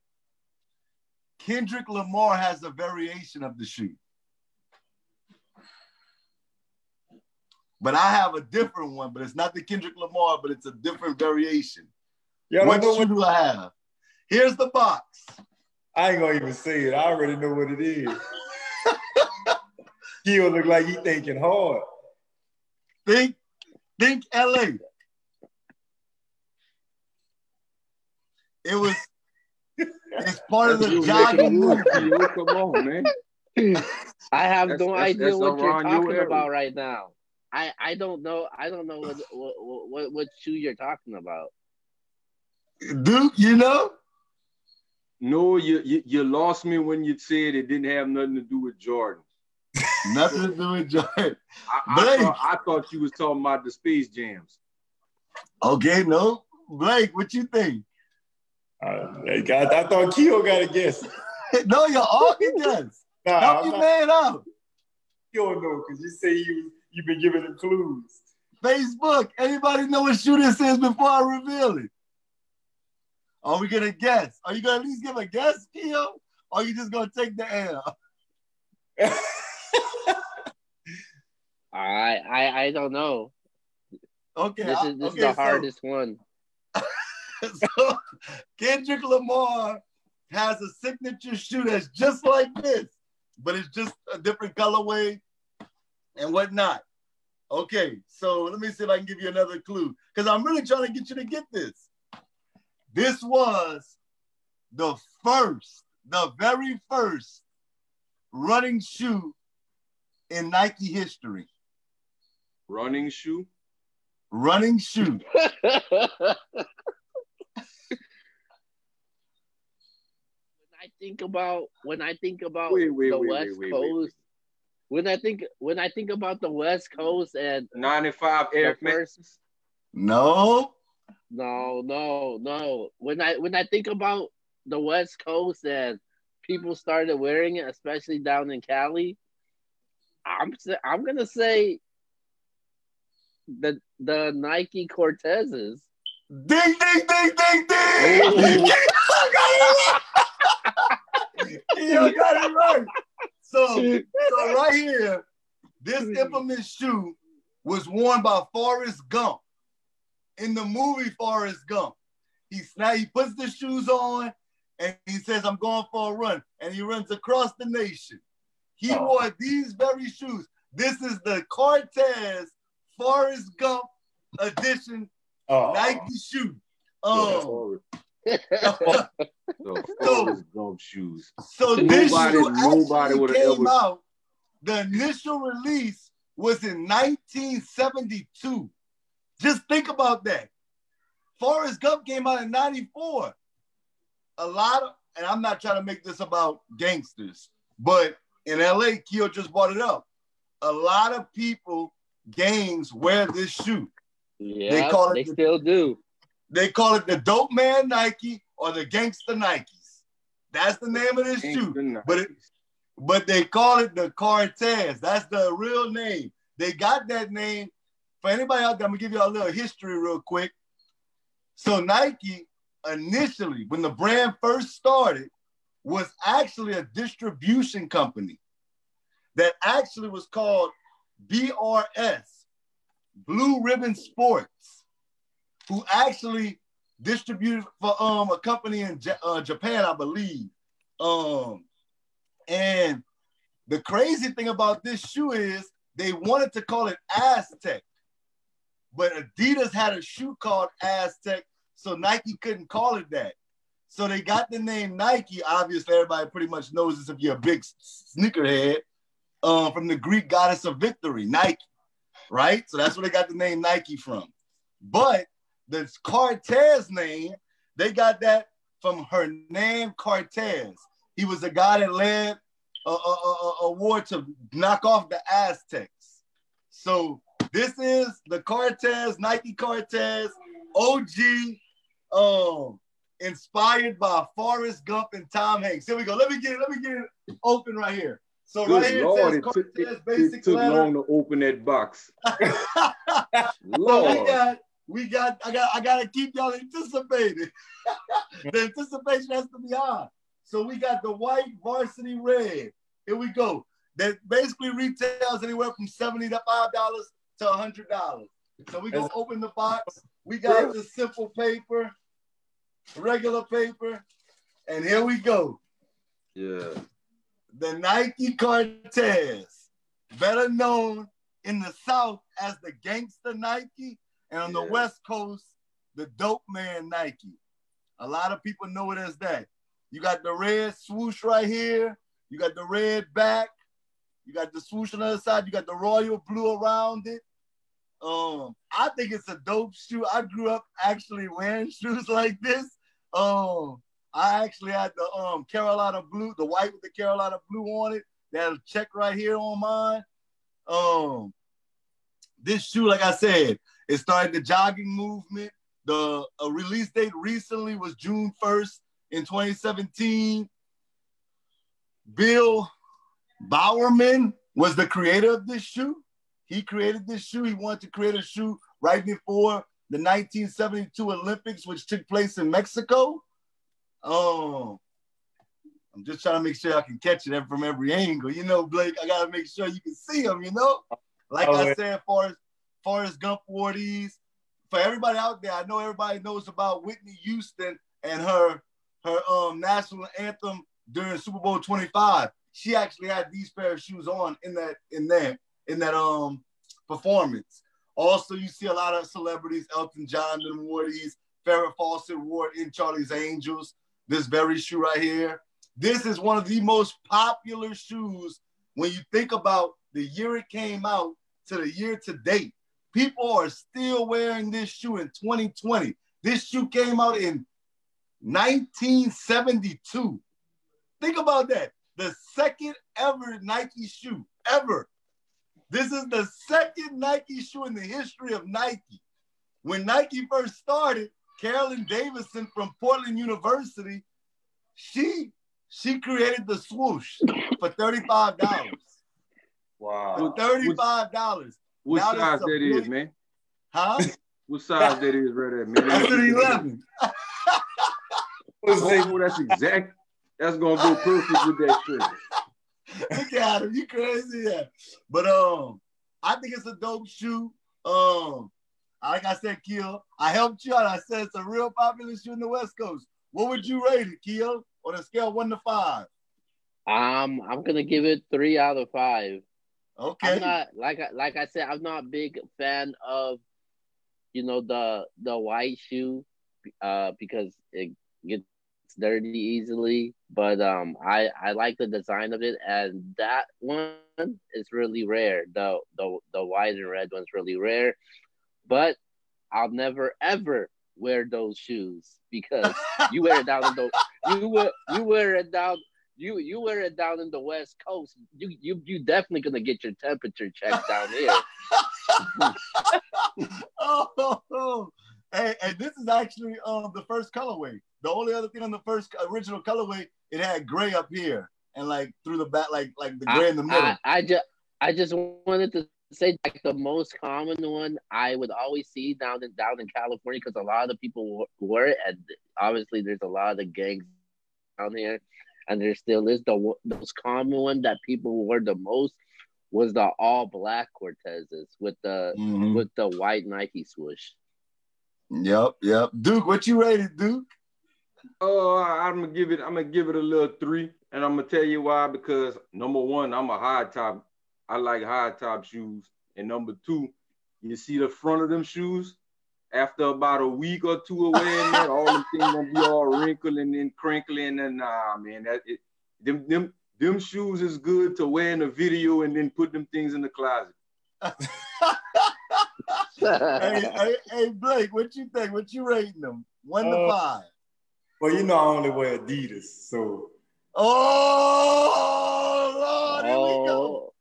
Kendrick Lamar has a variation of the shoe. But I have a different one, but it's not the Kendrick Lamar, but it's a different variation. Y'all what don't know shoe what do I have? Here's the box. I ain't gonna even say it. I already know what it is. [LAUGHS] Keo look like he thinking hard. Think, think LA. It was [LAUGHS] it's part of the you making jogging the movie. Come on, man. [LAUGHS] I have That's- no that's- idea that's what you're talking area. about right now. I, I don't know I don't know what, what what what shoe you're talking about. Duke, you know? No, you, you you lost me when you said it didn't have nothing to do with Jordan. [LAUGHS] Nothing to do with Jordan. I, I, Blake. thought, I thought you was talking about the Space Jams. Okay, no. Blake, what you think? Uh, I, got, I thought Keo got a guess. [LAUGHS] no, you're all can guess. [LAUGHS] Nah, Help I'm your not, man out. Keo know because you say you you've been giving him clues. Facebook, anybody know what shoe this is before I reveal it? Are we gonna guess? Are you gonna at least give a guess, Keo? Or are you just gonna take the L? [LAUGHS] I I I don't know. Okay, This uh, is this okay, is the so- hardest one. [LAUGHS] so Kendrick Lamar has a signature shoe that's just like this, but it's just a different colorway and whatnot. Okay, so let me see if I can give you another clue because I'm really trying to get you to get this. This was the first, the very first running shoe in Nike history. Running shoe. Running shoe. [LAUGHS] when I think about when I think about Wait, wait, the wait, West wait, wait, wait, Coast, when I think when I think about the West Coast and 95 Air The first- Max. No, no, no, no. When I when I think about the West Coast and people started wearing it, especially down in Cali, I'm I'm gonna say the the Nike Cortezes. Ding, ding, ding, ding, ding. [LAUGHS] you got it right. So, so right here, this [LAUGHS] infamous shoe was worn by Forrest Gump in the movie Forrest Gump. He snap, he puts the shoes on and he says, I'm going for a run. And he runs across the nation. He oh. wore these very shoes. This is the Cortez Forrest Gump edition oh. Nike shoe. Oh. [LAUGHS] so, Forrest Gump shoes. So this nobody, shoe nobody would came ever... out. The initial release was in 1972. Just think about that. Forrest Gump came out in 94. A lot of, and I'm not trying to make this about gangsters, but in LA, Keo just brought it up. A lot of people, gangs, wear this shoe. Yeah, they, call it they the, still do. They call it the Dope Man Nike or the Gangster Nikes. That's the name of this shoe. But it, but they call it the Cortez. That's the real name. They got that name. For anybody out there, I'm gonna give you a little history real quick. So Nike initially, when the brand first started, was actually a distribution company that actually was called BRS, Blue Ribbon Sports, who actually distributed for um a company in J- uh, Japan, I believe. Um, and the crazy thing about this shoe is they wanted to call it Aztec, but Adidas had a shoe called Aztec, so Nike couldn't call it that. So they got the name Nike. Obviously, everybody pretty much knows this if you're a big sneakerhead. Um, from the Greek goddess of victory, Nike, right? So that's where they got the name Nike from. But the Cortez name, they got that from Hernan Cortez. He was the guy that led a, a, a, a war to knock off the Aztecs. So this is the Cortez, Nike Cortez, OG, um, inspired by Forrest Gump and Tom Hanks. Here we go. Let me get it, let me get it open right here. So Good right here Lord, it says Cortez it took, basic it took letter. long to open that box. Lord. [LAUGHS] So we got we got I got I gotta keep y'all anticipating. [LAUGHS] the anticipation has to be on. So we got the white varsity red. Here we go. That basically retails anywhere from $75 to $100. So we gonna open the box. We got the simple paper, regular paper, and here we go. Yeah. The Nike Cortez, better known in the South as the Gangster Nike, and on yeah. the West Coast, the Dope Man Nike. A lot of people know it as that. You got the red swoosh right here. You got the red back. You got the swoosh on the other side. You got the royal blue around it. Um, I think it's a dope shoe. I grew up actually wearing [LAUGHS] shoes like this. Um, I actually had the um Carolina blue, the white with the Carolina blue on it. That check right here on mine. Um, this shoe, like I said, it started the jogging movement. The release date recently was June 1st in 2017. Bill Bowerman was the creator of this shoe. He created this shoe. He wanted to create a shoe right before the 1972 Olympics, which took place in Mexico. Um, I'm just trying to make sure I can catch it from every angle. You know, Blake, I gotta make sure you can see them. You know, like oh, I said, Forrest, Forrest Gump wore. For everybody out there, I know everybody knows about Whitney Houston and her her um national anthem during Super Bowl 25. She actually had these pair of shoes on in that in that in that um performance. Also, you see a lot of celebrities. Elton John and these. Farrah Fawcett Ward in Charlie's Angels. This very shoe right here. This is one of the most popular shoes when you think about the year it came out to the year to date. People are still wearing this shoe in 2020. This shoe came out in 1972. Think about that. The second ever Nike shoe, ever. This is the second Nike shoe in the history of Nike. When Nike first started, Carolyn Davidson from Portland University, she she created the swoosh for $35. Wow. For $35. What now size that is, man? Huh? what size that is right there, man? [LAUGHS] That's an 11. oh, that's exact. That's gonna go perfect with that shirt. [LAUGHS] Look at him, you crazy, yeah. But um, I think it's a dope shoe. Um, like I said, Keo, I helped you out. I said it's a real popular shoe in the West Coast. What would you rate it, Keo, on a scale one to five? Um, I'm gonna give it three out of five. Okay. I'm not like I like I said, I'm not a big fan of you know the the white shoe uh because it gets dirty easily. But um I I like the design of it and that one is really rare. The the the white and red one's really rare. But I'll never ever wear those shoes because you wear it down in the you [LAUGHS] wear you wear it down you you wear it down in the west coast you you you definitely gonna get your temperature checked down here [LAUGHS] [LAUGHS] oh, oh, oh. Hey, and this is actually um the first colorway. The only other thing on the first original colorway, it had gray up here and like through the back, like like the gray I, in the middle. I, I just I just wanted to say like the most common one I would always see down in down in California because a lot of people wear it, and obviously there's a lot of gangs down here, and there still is the the most common one that people wear the most was the all black Cortezes with the Mhm. with the white Nike swoosh. Yep, yep. Duke, what you rated, Duke? Oh, I- I'm gonna give it. I'm gonna give it a little three, and I'm gonna tell you why. Because number one, I'm a high top. I like high top shoes, and number two, you see the front of them shoes. After about a week or two of wearing that, all them things gonna be all wrinkled and then crinkly, and then nah, man, that it, them them them shoes is good to wear in a video and then put them things in the closet. [LAUGHS] hey, hey, hey, Blake, what you think? What you rating them? One to Uh, five. Well, you know I only wear Adidas, so Oh Lord, here we go. oh,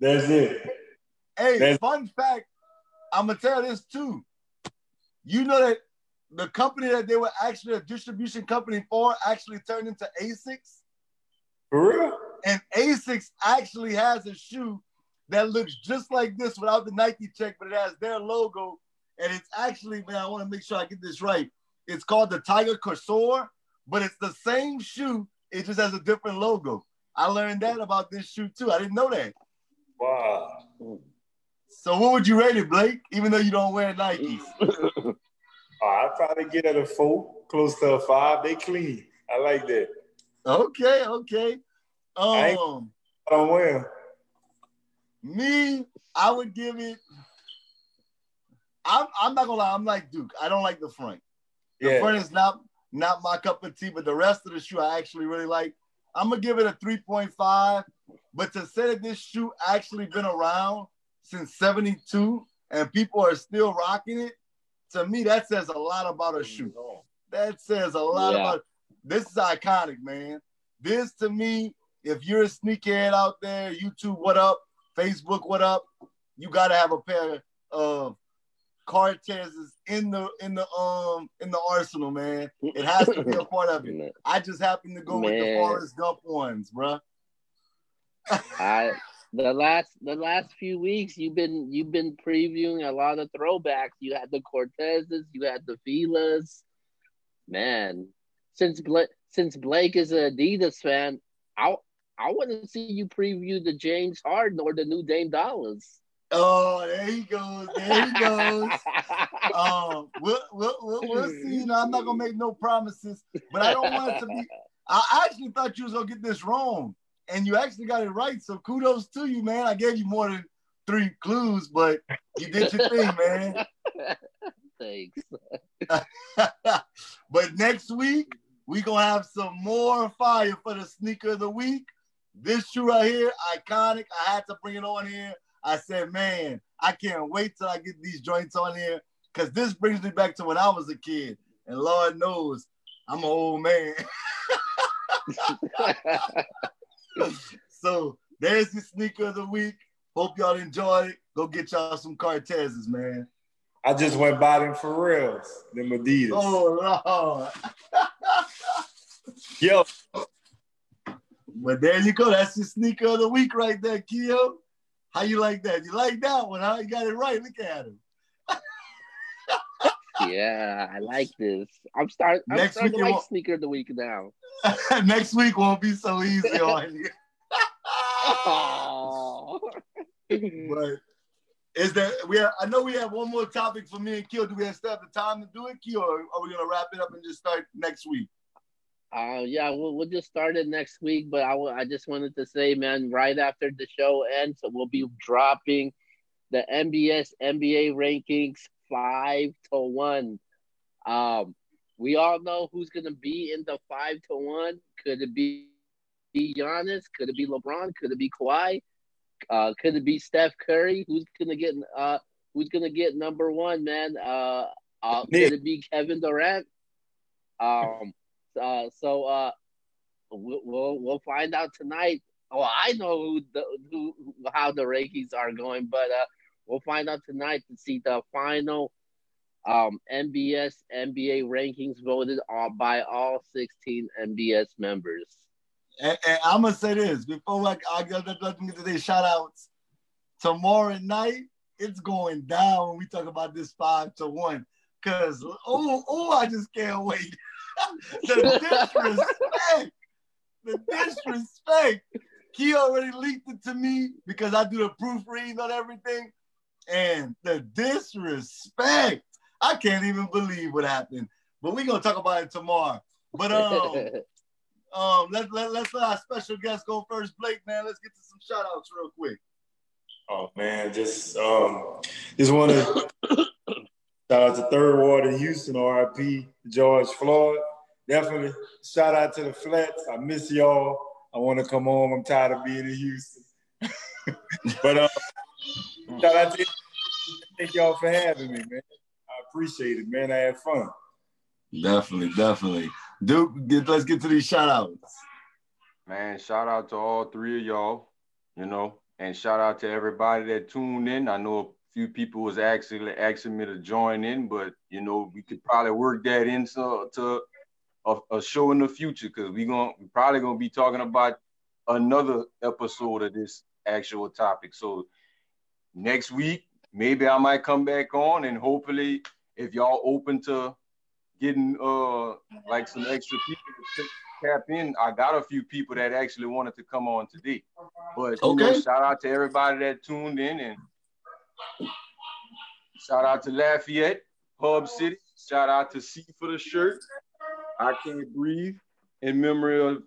that's it. Hey, That's- fun fact, I'm gonna tell this too. You know that the company that they were actually a distribution company for actually turned into Asics, For real? and Asics actually has a shoe that looks just like this without the Nike check, but it has their logo, and it's actually man, I want to make sure I get this right. It's called the Tiger Corsair, but it's the same shoe. It just has a different logo. I learned that about this shoe too. I didn't know that. Wow. So what would you rate it, Blake? Even though you don't wear Nikes. [LAUGHS] Oh, I'd probably get it a four, close to a five. They clean. I like that. Okay, okay. I Um, I don't wear. me, I would give it. I'm, I'm not gonna lie. I'm like Duke. I don't like the front. The Yeah. front is not not my cup of tea, but the rest of the shoe I actually really like. I'm gonna give it a 3.5. But to say that this shoe actually been around since 72 and people are still rocking it, to me that says a lot about a shoe. That says a lot Yeah. about this is iconic, man. This to me, if you're a sneakerhead out there, YouTube, what up? Facebook, what up? You gotta have a pair of Cortezes in the in the um in the arsenal, man. It has to be a part of it. [LAUGHS] I just happen to go with the Man. Forrest Gump ones, bro. [LAUGHS] I the last the last few weeks you've been you've been previewing a lot of throwbacks. You had the Cortezes, you had the Filas. Man, since Blake since Blake is an Adidas fan, I I want to see you preview the James Harden or the new Dame Dollars. Oh, there he goes. There he goes. um, [LAUGHS] we'll, we'll, we'll, we'll see. You know, I'm not gonna make no promises, but I don't want it to be. [LAUGHS] I actually thought you was gonna get this wrong, and you actually got it right. So kudos to you, man. I gave you more than three clues, but you did your thing, man. [LAUGHS] Thanks. but next week we gonna have some more fire for the sneaker of the week. This shoe right here, iconic. I had to bring it on here. I said, man, I can't wait till I get these joints on here because this brings me back to when I was a kid. And Lord knows, I'm an old man. [LAUGHS] so there's the sneaker of the week. Hope y'all enjoyed it. Go get y'all some Cortezes, man. I just went by them for reals, them Adidas. Oh Lord. [LAUGHS] Yo, But there you go. That's the sneaker of the week right there, Keo. How you like that? You like that one, huh? You got it right. Look at him. [LAUGHS] yeah, I like this. I'm start. I'm Next starting week to you like sneaker of the week now. [LAUGHS] Next week won't be so easy [LAUGHS] on you. Oh. but is there we have, I know we have one more topic for me and Keel. Do we have still have the time to do it, Keel, or are we gonna wrap it up and just start next week? Uh, yeah, we'll, we'll just start it next week. But I, I just wanted to say, man, right after the show ends, we'll be dropping the NBS NBA rankings five to one. Um, we all know who's gonna be in the five to one. Could it be, be Giannis? Could it be LeBron? Could it be Kawhi? Uh, could it be Steph Curry? Who's gonna get uh who's gonna get number one, man? Uh, uh could it be Kevin Durant? Um uh so uh we'll we'll, find out tonight. Well, I know who the who how the rankings are going, but uh we'll find out tonight to see the final um NBS NBA rankings voted on by all 16 NBS members. And, and I'm gonna say this before I, I go let me get to these shout outs. Tomorrow night, it's going down when we talk about this five to one. Cause oh, oh, I just can't wait. [LAUGHS] the disrespect, the disrespect. He already leaked it to me because I do the proofreading on everything. And the disrespect. I can't even believe what happened. But we're gonna talk about it tomorrow. But um [LAUGHS] Um, let, let, let's let our special guest go first. Blake, man, let's get to some shout outs real quick. Oh man, just um just want to shout out to Third Ward in Houston, RIP George Floyd. Definitely shout out to the flats. I miss y'all. I want to come home. I'm tired of being in Houston. [LAUGHS] but uh, shout out to thank y'all for having me, man. I appreciate it, man. I had fun. Definitely, definitely. Duke, get, let's get to these shout outs. Man, shout out to all three of y'all, you know, and shout out to everybody that tuned in. I know a few people was actually asking me to join in, but you know, we could probably work that into to a, a show in the future because we're gonna we probably gonna be talking about another episode of this actual topic. So next week, maybe I might come back on and hopefully if y'all open to getting uh like some extra people to tap in. I got a few people that actually wanted to come on today. But okay. know, shout out to everybody that tuned in and shout out to Lafayette, Hub City. Shout out to C for the shirt. I can't breathe in memory of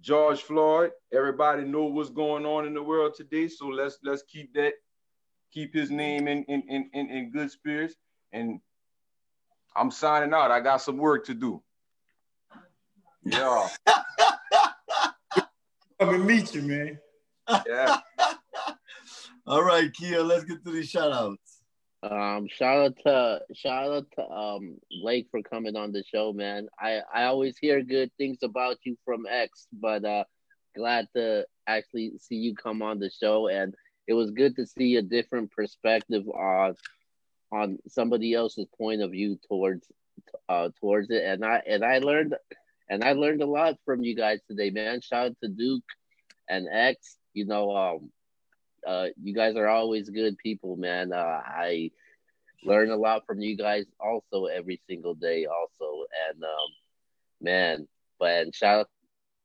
George Floyd. Everybody know what's going on in the world today. So let's let's keep that, keep his name in in in, in good spirits. And I'm signing out. I got some work to do. Yeah. [LAUGHS] Come and meet you, man. Yeah. All right, Kia, let's get to these shout outs. Um, shout out to shout out to um Blake for coming on the show, man. I I always hear good things about you from X, but uh glad to actually see you come on the show and it was good to see a different perspective on on somebody else's point of view towards uh towards it and i and i learned and i learned a lot from you guys today man shout out to duke and x you know um uh you guys are always good people man uh i learn a lot from you guys also every single day also and um man but shout out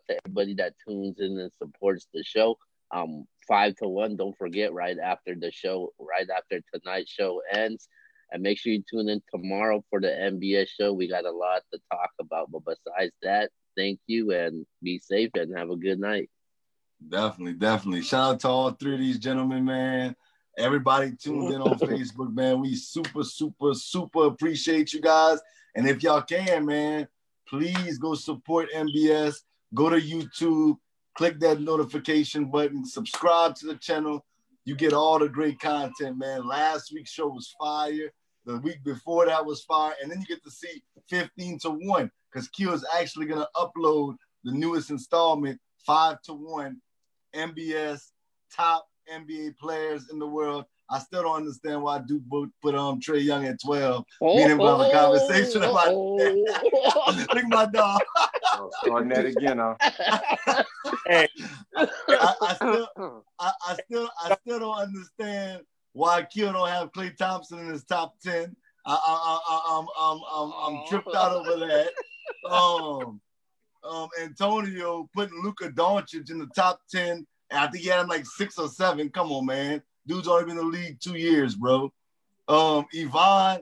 to everybody that tunes in and supports the show um five to one. Don't forget right after the show, right after tonight's show ends. And make sure you tune in tomorrow for the NBS show. We got a lot to talk about. But besides that, thank you and be safe and have a good night. Definitely, definitely. Shout out to all three of these gentlemen, man. Everybody tuned in on [LAUGHS] Facebook, man. We super, super, super appreciate you guys. And if y'all can, man, please go support NBS. Go to YouTube, click that notification button, subscribe to the channel. You get all the great content, man. Last week's show was fire. The week before that was fire. And then you get to see 15 to 1 because Q is actually going to upload the newest installment, 5 to 1 NBS top NBA players in the world. I still don't understand why Duke put um Trae Young at 12. Oh, Me and him have a conversation about oh. Look at [LAUGHS] my dog. oh, starting that again, huh? [LAUGHS] hey. I, I, still, I, I, still, I still don't understand why Q don't have Klay Thompson in his top 10. I, I, I, I'm, I'm, I'm, I'm tripped out over that. [LAUGHS] Um, um, Antonio putting Luka Doncic in the top 10. And I think he had him like six or seven. Come on, man. Dude's only been in the league two years, bro. Um, Yvonne,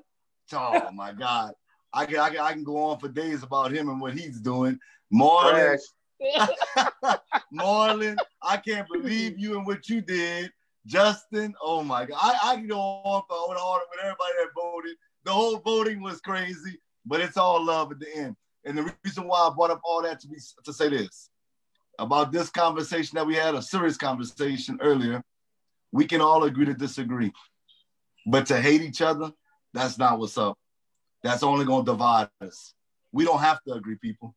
oh [LAUGHS] my God. I can, I can I can go on for days about him and what he's doing. Marlon, [LAUGHS] Marlon, I can't believe you and what you did. Justin, oh my God. I, I can go on for with all with everybody that voted. The whole voting was crazy, but it's all love at the end. And the reason why I brought up all that to be to say this about this conversation that we had, a serious conversation earlier, we can all agree to disagree. But to hate each other, that's not what's up. That's only gonna divide us. We don't have to agree, people.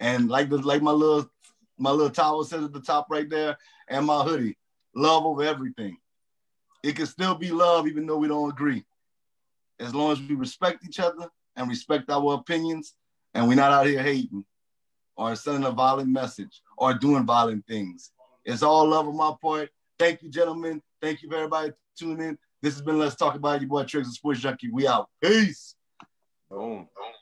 And like the like my little my little towel says at the top right there, and my hoodie, love over everything. It can still be love even though we don't agree. As long as we respect each other and respect our opinions, and we're not out here hating or sending a violent message or doing violent things. It's all love on my part. Thank you, gentlemen. Thank you for everybody tuning in. This has been Let's Talk About Your boy Tricks and Sports Junkie. We out. Peace. Boom. Boom.